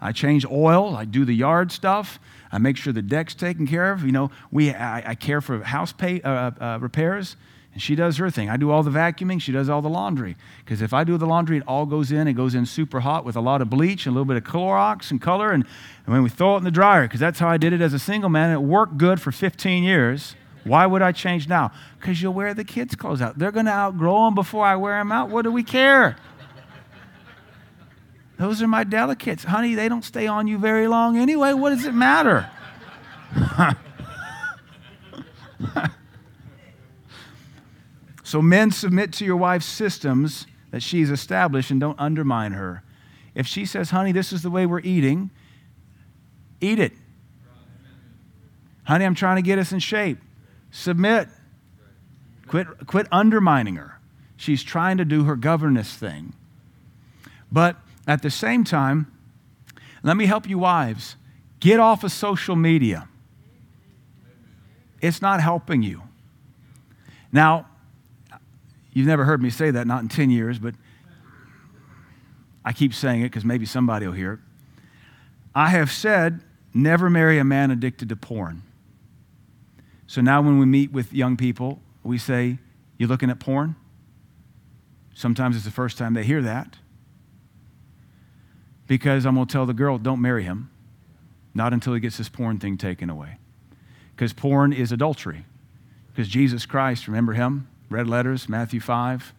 I change oil. I do the yard stuff. I make sure the deck's taken care of. You know, we, I, I care for house pay, uh, uh, repairs. And she does her thing. I do all the vacuuming, she does all the laundry. Because if I do the laundry, it all goes in. It goes in super hot with a lot of bleach and a little bit of Clorox and color. And, and when we throw it in the dryer, because that's how I did it as a single man, it worked good for 15 years. Why would I change now? Because you'll wear the kids' clothes out. They're going to outgrow them before I wear them out. What do we care? Those are my delicates. Honey, they don't stay on you very long anyway. What does it matter? So, men, submit to your wife's systems that she's established and don't undermine her. If she says, honey, this is the way we're eating, Eat it. Honey, I'm trying to get us in shape. Submit. Quit, quit undermining her. She's trying to do her governess thing. But at the same time, let me help you, wives. Get off of social media. It's not helping you. Now, you've never heard me say that, not in 10 years, but I keep saying it because maybe somebody will hear it. I have said, never marry a man addicted to porn. So now when we meet with young people, we say, You looking at porn? Sometimes it's the first time they hear that. Because I'm going to tell the girl, Don't marry him. Not until he gets this porn thing taken away. Because porn is adultery. Because Jesus Christ, remember him? Red letters, Matthew 5.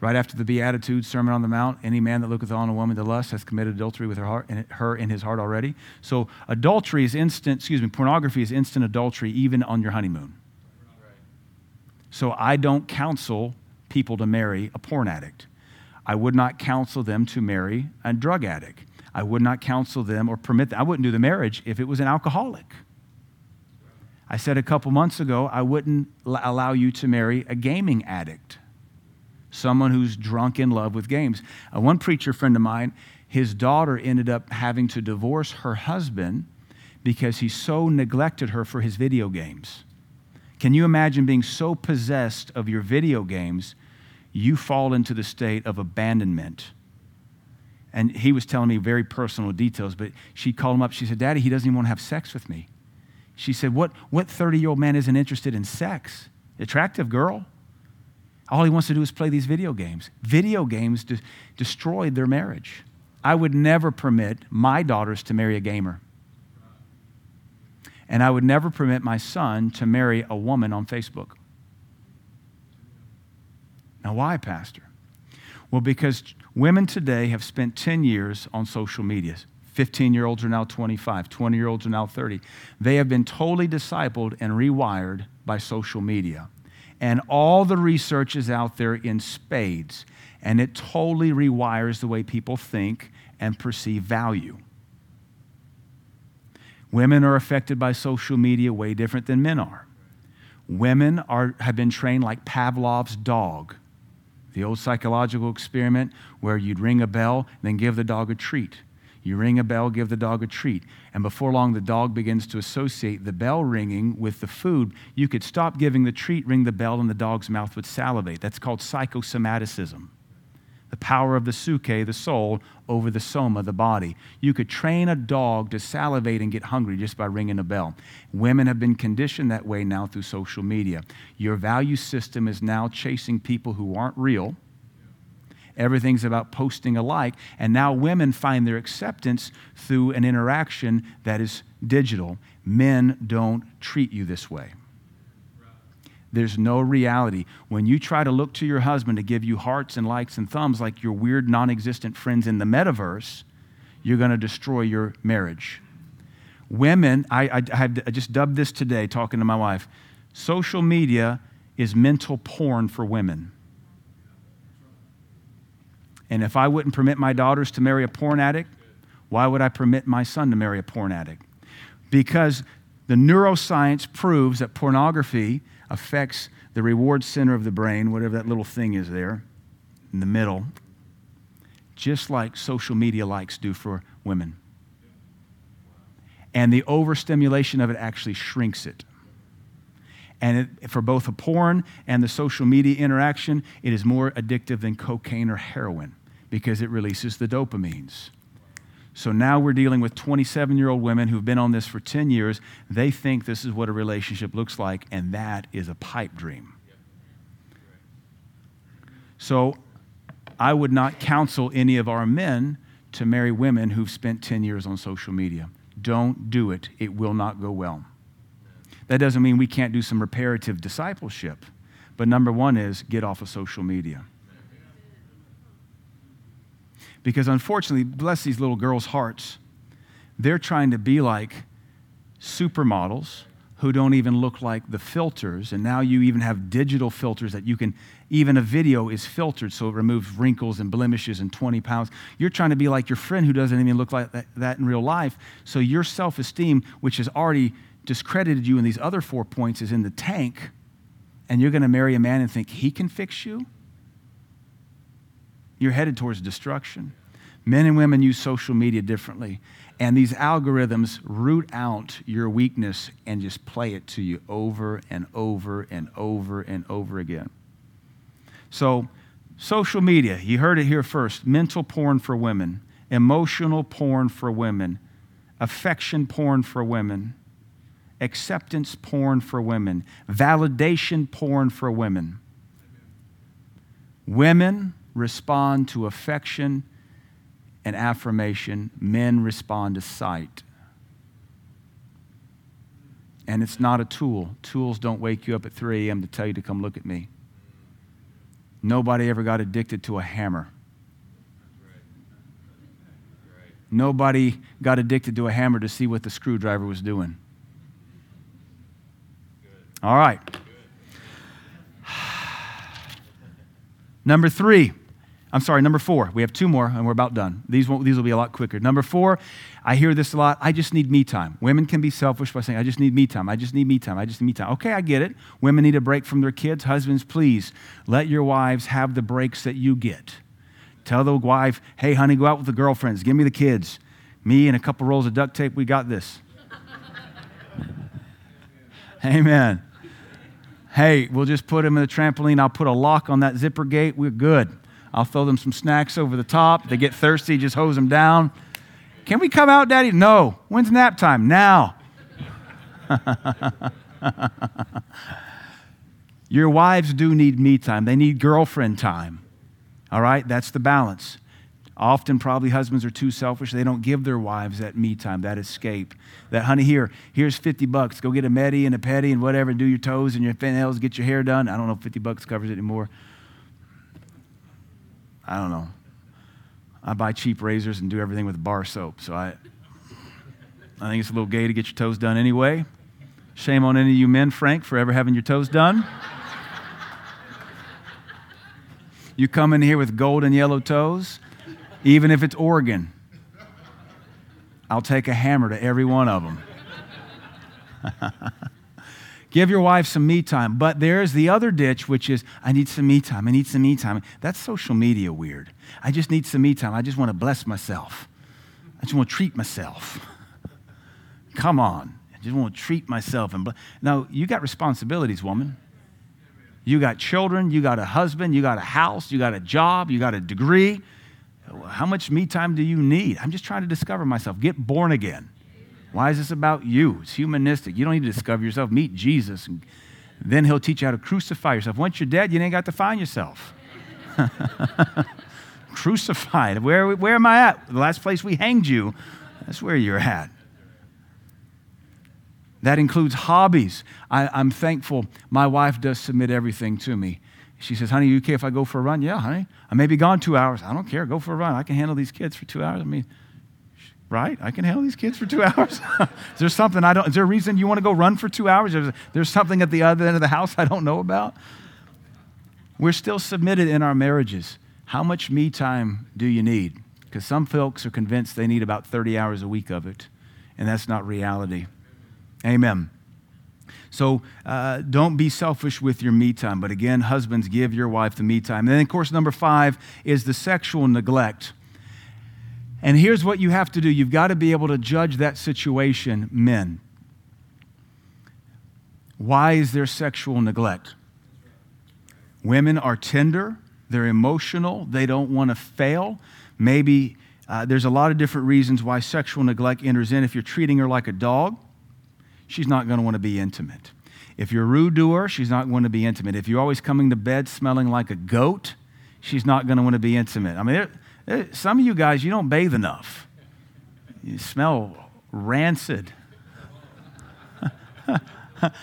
Right after the Beatitudes, Sermon on the Mount, any man that looketh on a woman to lust hath committed adultery with her, heart, her in his heart already. So adultery is instant, excuse me, pornography is instant adultery even on your honeymoon. So I don't counsel people to marry a porn addict. I would not counsel them to marry a drug addict. I would not counsel them or permit them. I wouldn't do the marriage if it was an alcoholic. I said a couple months ago, I wouldn't allow you to marry a gaming addict someone who's drunk in love with games. Uh, one preacher friend of mine, his daughter ended up having to divorce her husband because he so neglected her for his video games. Can you imagine being so possessed of your video games, you fall into the state of abandonment? And he was telling me very personal details, but she called him up. She said, Daddy, he doesn't even want to have sex with me. She said, What 30 year old man isn't interested in sex? Attractive girl. All he wants to do is play these video games. Video games de- destroyed their marriage. I would never permit my daughters to marry a gamer. And I would never permit my son to marry a woman on Facebook. Now, why, Pastor? Well, because women today have spent 10 years on social media. 15 year olds are now 25, 20 year olds are now 30. They have been totally discipled and rewired by social media. And all the research is out there in spades, and it totally rewires the way people think and perceive value. Women are affected by social media way different than men are. Women are, have been trained like Pavlov's dog, the old psychological experiment where you'd ring a bell, and then give the dog a treat. You ring a bell, give the dog a treat. And before long, the dog begins to associate the bell ringing with the food. You could stop giving the treat, ring the bell, and the dog's mouth would salivate. That's called psychosomaticism. The power of the suke, the soul, over the soma, the body. You could train a dog to salivate and get hungry just by ringing a bell. Women have been conditioned that way now through social media. Your value system is now chasing people who aren't real Everything's about posting alike. And now women find their acceptance through an interaction that is digital. Men don't treat you this way. There's no reality. When you try to look to your husband to give you hearts and likes and thumbs like your weird, non existent friends in the metaverse, you're going to destroy your marriage. Women, I, I, I, just dubbed this today talking to my wife social media is mental porn for women. And if I wouldn't permit my daughters to marry a porn addict, why would I permit my son to marry a porn addict? Because the neuroscience proves that pornography affects the reward center of the brain, whatever that little thing is there in the middle, just like social media likes do for women. And the overstimulation of it actually shrinks it. And it, for both the porn and the social media interaction, it is more addictive than cocaine or heroin because it releases the dopamines. So now we're dealing with 27 year old women who've been on this for 10 years. They think this is what a relationship looks like, and that is a pipe dream. So I would not counsel any of our men to marry women who've spent 10 years on social media. Don't do it, it will not go well. That doesn't mean we can't do some reparative discipleship, but number one is get off of social media. Because unfortunately, bless these little girls' hearts, they're trying to be like supermodels who don't even look like the filters. And now you even have digital filters that you can, even a video is filtered so it removes wrinkles and blemishes and 20 pounds. You're trying to be like your friend who doesn't even look like that, that in real life. So your self esteem, which has already discredited you in these other four points, is in the tank. And you're going to marry a man and think he can fix you? You're headed towards destruction. Men and women use social media differently. And these algorithms root out your weakness and just play it to you over and over and over and over again. So, social media, you heard it here first mental porn for women, emotional porn for women, affection porn for women, acceptance porn for women, validation porn for women. Women respond to affection and affirmation, men respond to sight. And it's not a tool. Tools don't wake you up at 3 a.m. to tell you to come look at me. Nobody ever got addicted to a hammer. Nobody got addicted to a hammer to see what the screwdriver was doing. All right. Number three, I'm sorry, number four. We have two more, and we're about done. These, these will be a lot quicker. Number four, I hear this a lot. I just need me time. Women can be selfish by saying, I just need me time. I just need me time. I just need me time. Okay, I get it. Women need a break from their kids. Husbands, please let your wives have the breaks that you get. Tell the wife, hey, honey, go out with the girlfriends. Give me the kids. Me and a couple rolls of duct tape, we got this. Amen. Hey, we'll just put them in the trampoline. I'll put a lock on that zipper gate. We're good. I'll throw them some snacks over the top. They get thirsty, just hose them down. Can we come out, Daddy? No. When's nap time? Now. Your wives do need me time, they need girlfriend time. All right? That's the balance. Often, probably husbands are too selfish. They don't give their wives that me time, that escape. That, honey, here, here's 50 bucks. Go get a medi and a petty and whatever, and do your toes and your fingernails, get your hair done. I don't know if 50 bucks covers it anymore. I don't know. I buy cheap razors and do everything with bar soap. So I, I think it's a little gay to get your toes done anyway. Shame on any of you men, Frank, for ever having your toes done. you come in here with gold and yellow toes, even if it's Oregon. I'll take a hammer to every one of them. Give your wife some me time. But there's the other ditch, which is, I need some me time. I need some me time. That's social media weird. I just need some me time. I just want to bless myself. I just want to treat myself. Come on. I just want to treat myself. And now, you got responsibilities, woman. You got children. You got a husband. You got a house. You got a job. You got a degree. How much me time do you need? I'm just trying to discover myself. Get born again. Why is this about you? It's humanistic. You don't need to discover yourself. Meet Jesus. And then he'll teach you how to crucify yourself. Once you're dead, you ain't got to find yourself. Crucified. Where, where am I at? The last place we hanged you. That's where you're at. That includes hobbies. I, I'm thankful my wife does submit everything to me. She says, Honey, you okay if I go for a run? Yeah, honey. I may be gone two hours. I don't care. Go for a run. I can handle these kids for two hours. I mean, right? I can handle these kids for two hours. is there something I don't, is there a reason you want to go run for two hours? Is there something at the other end of the house I don't know about? We're still submitted in our marriages. How much me time do you need? Because some folks are convinced they need about 30 hours a week of it, and that's not reality. Amen. So uh, don't be selfish with your me time. But again, husbands, give your wife the me time. And then, of course, number five is the sexual neglect. And here's what you have to do you've got to be able to judge that situation, men. Why is there sexual neglect? Women are tender, they're emotional, they don't want to fail. Maybe uh, there's a lot of different reasons why sexual neglect enters in. If you're treating her like a dog, she's not going to want to be intimate. If you're rude to her, she's not going to be intimate. If you're always coming to bed smelling like a goat, she's not going to want to be intimate. I mean, Eh, Eh, some of you guys, you don't bathe enough. You smell rancid.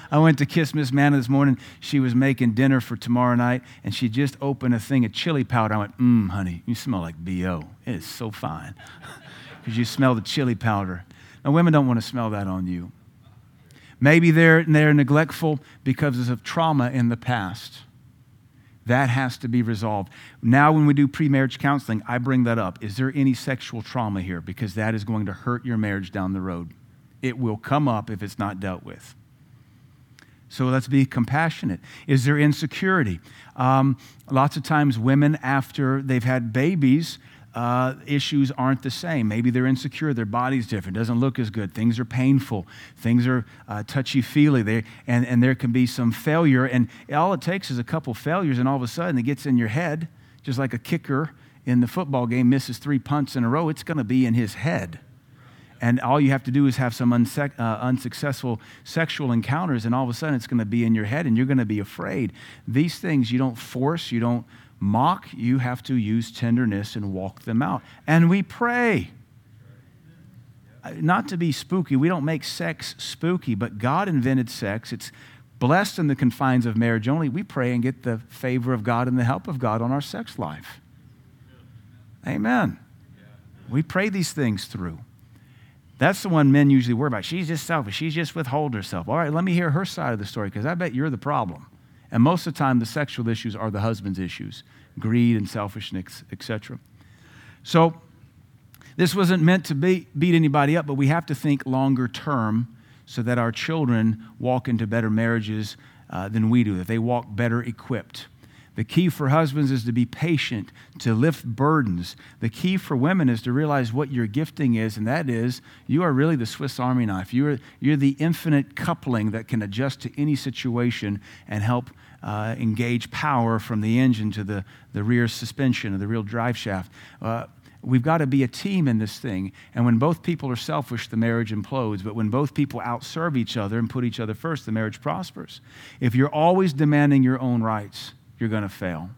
I went to kiss Miss Manna this morning. She was making dinner for tomorrow night, and she just opened a thing of chili powder. I went, mmm, honey, you smell like B.O. It is so fine. Because you smell the chili powder. Now, women don't want to smell that on you. Maybe they're, they're neglectful because of trauma in the past. That has to be resolved. Now, when we do pre marriage counseling, I bring that up. Is there any sexual trauma here? Because that is going to hurt your marriage down the road. It will come up if it's not dealt with. So let's be compassionate. Is there insecurity? Um, lots of times, women, after they've had babies, uh, issues aren't the same. Maybe they're insecure, their body's different, doesn't look as good, things are painful, things are uh, touchy feely, and, and there can be some failure. And all it takes is a couple failures, and all of a sudden it gets in your head, just like a kicker in the football game misses three punts in a row, it's going to be in his head. And all you have to do is have some uh, unsuccessful sexual encounters, and all of a sudden it's going to be in your head, and you're going to be afraid. These things you don't force, you don't mock, you have to use tenderness and walk them out. And we pray. Uh, not to be spooky, we don't make sex spooky, but God invented sex. It's blessed in the confines of marriage only. We pray and get the favor of God and the help of God on our sex life. Amen. We pray these things through. That's the one men usually worry about. She's just selfish. She's just withhold herself. All right, let me hear her side of the story because I bet you're the problem. And most of the time, the sexual issues are the husband's issues greed and selfishness, etc. So, this wasn't meant to be, beat anybody up, but we have to think longer term so that our children walk into better marriages uh, than we do, that they walk better equipped. The key for husbands is to be patient, to lift burdens. The key for women is to realize what your gifting is, and that is you are really the Swiss Army knife. You're, you're the infinite coupling that can adjust to any situation and help uh, engage power from the engine to the, the rear suspension or the real drive shaft. Uh, we've got to be a team in this thing. And when both people are selfish, the marriage implodes. But when both people outserve each other and put each other first, the marriage prospers. If you're always demanding your own rights, you're going to fail.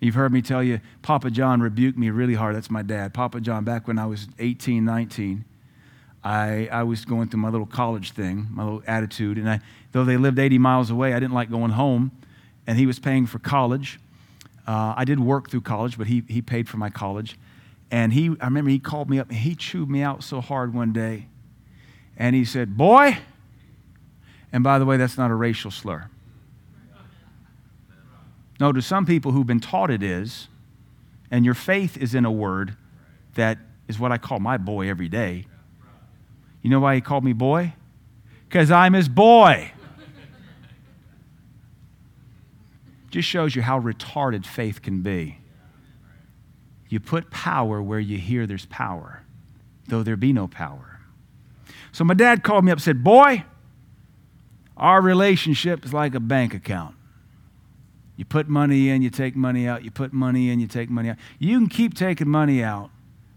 You've heard me tell you, Papa John rebuked me really hard. That's my dad. Papa John, back when I was 18, 19, I, I was going through my little college thing, my little attitude. And I, though they lived 80 miles away, I didn't like going home. And he was paying for college. Uh, I did work through college, but he, he paid for my college. And he, I remember he called me up and he chewed me out so hard one day. And he said, Boy, and by the way, that's not a racial slur. No, to some people who've been taught it is, and your faith is in a word that is what I call my boy every day. You know why he called me boy? Because I'm his boy. Just shows you how retarded faith can be. You put power where you hear there's power, though there be no power. So my dad called me up and said, Boy, our relationship is like a bank account. You put money in, you take money out. You put money in, you take money out. You can keep taking money out,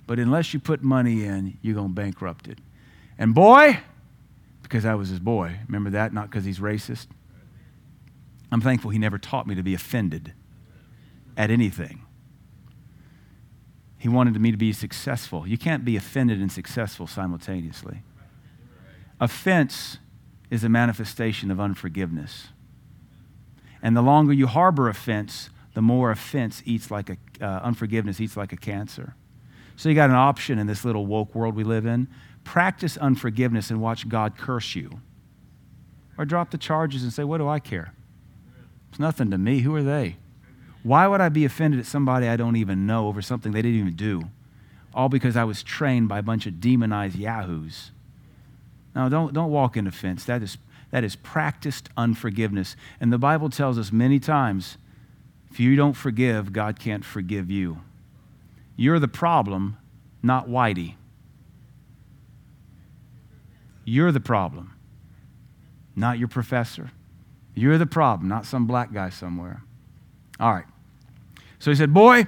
but unless you put money in, you're going to bankrupt it. And boy, because I was his boy, remember that? Not because he's racist. I'm thankful he never taught me to be offended at anything. He wanted me to be successful. You can't be offended and successful simultaneously. Offense is a manifestation of unforgiveness. And the longer you harbor offense, the more offense eats like a, uh, unforgiveness eats like a cancer. So you got an option in this little woke world we live in. Practice unforgiveness and watch God curse you. Or drop the charges and say, What do I care? It's nothing to me. Who are they? Why would I be offended at somebody I don't even know over something they didn't even do? All because I was trained by a bunch of demonized yahoos. Now, don't, don't walk in offense. That is that is practiced unforgiveness. And the Bible tells us many times if you don't forgive, God can't forgive you. You're the problem, not Whitey. You're the problem, not your professor. You're the problem, not some black guy somewhere. All right. So he said, Boy,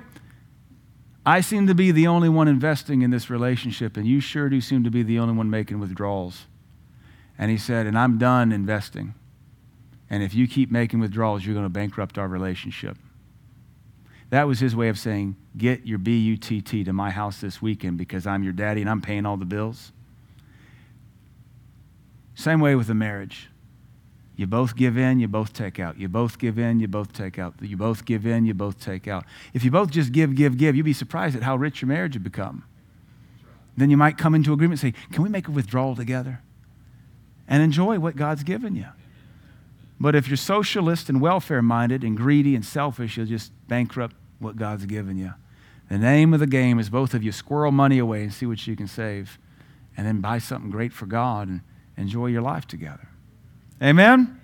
I seem to be the only one investing in this relationship, and you sure do seem to be the only one making withdrawals. And he said, And I'm done investing. And if you keep making withdrawals, you're going to bankrupt our relationship. That was his way of saying, Get your BUTT to my house this weekend because I'm your daddy and I'm paying all the bills. Same way with a marriage. You both give in, you both take out. You both give in, you both take out. You both give in, you both take out. If you both just give, give, give, you'd be surprised at how rich your marriage would become. Then you might come into agreement and say, Can we make a withdrawal together? And enjoy what God's given you. But if you're socialist and welfare minded and greedy and selfish, you'll just bankrupt what God's given you. The name of the game is both of you squirrel money away and see what you can save, and then buy something great for God and enjoy your life together. Amen?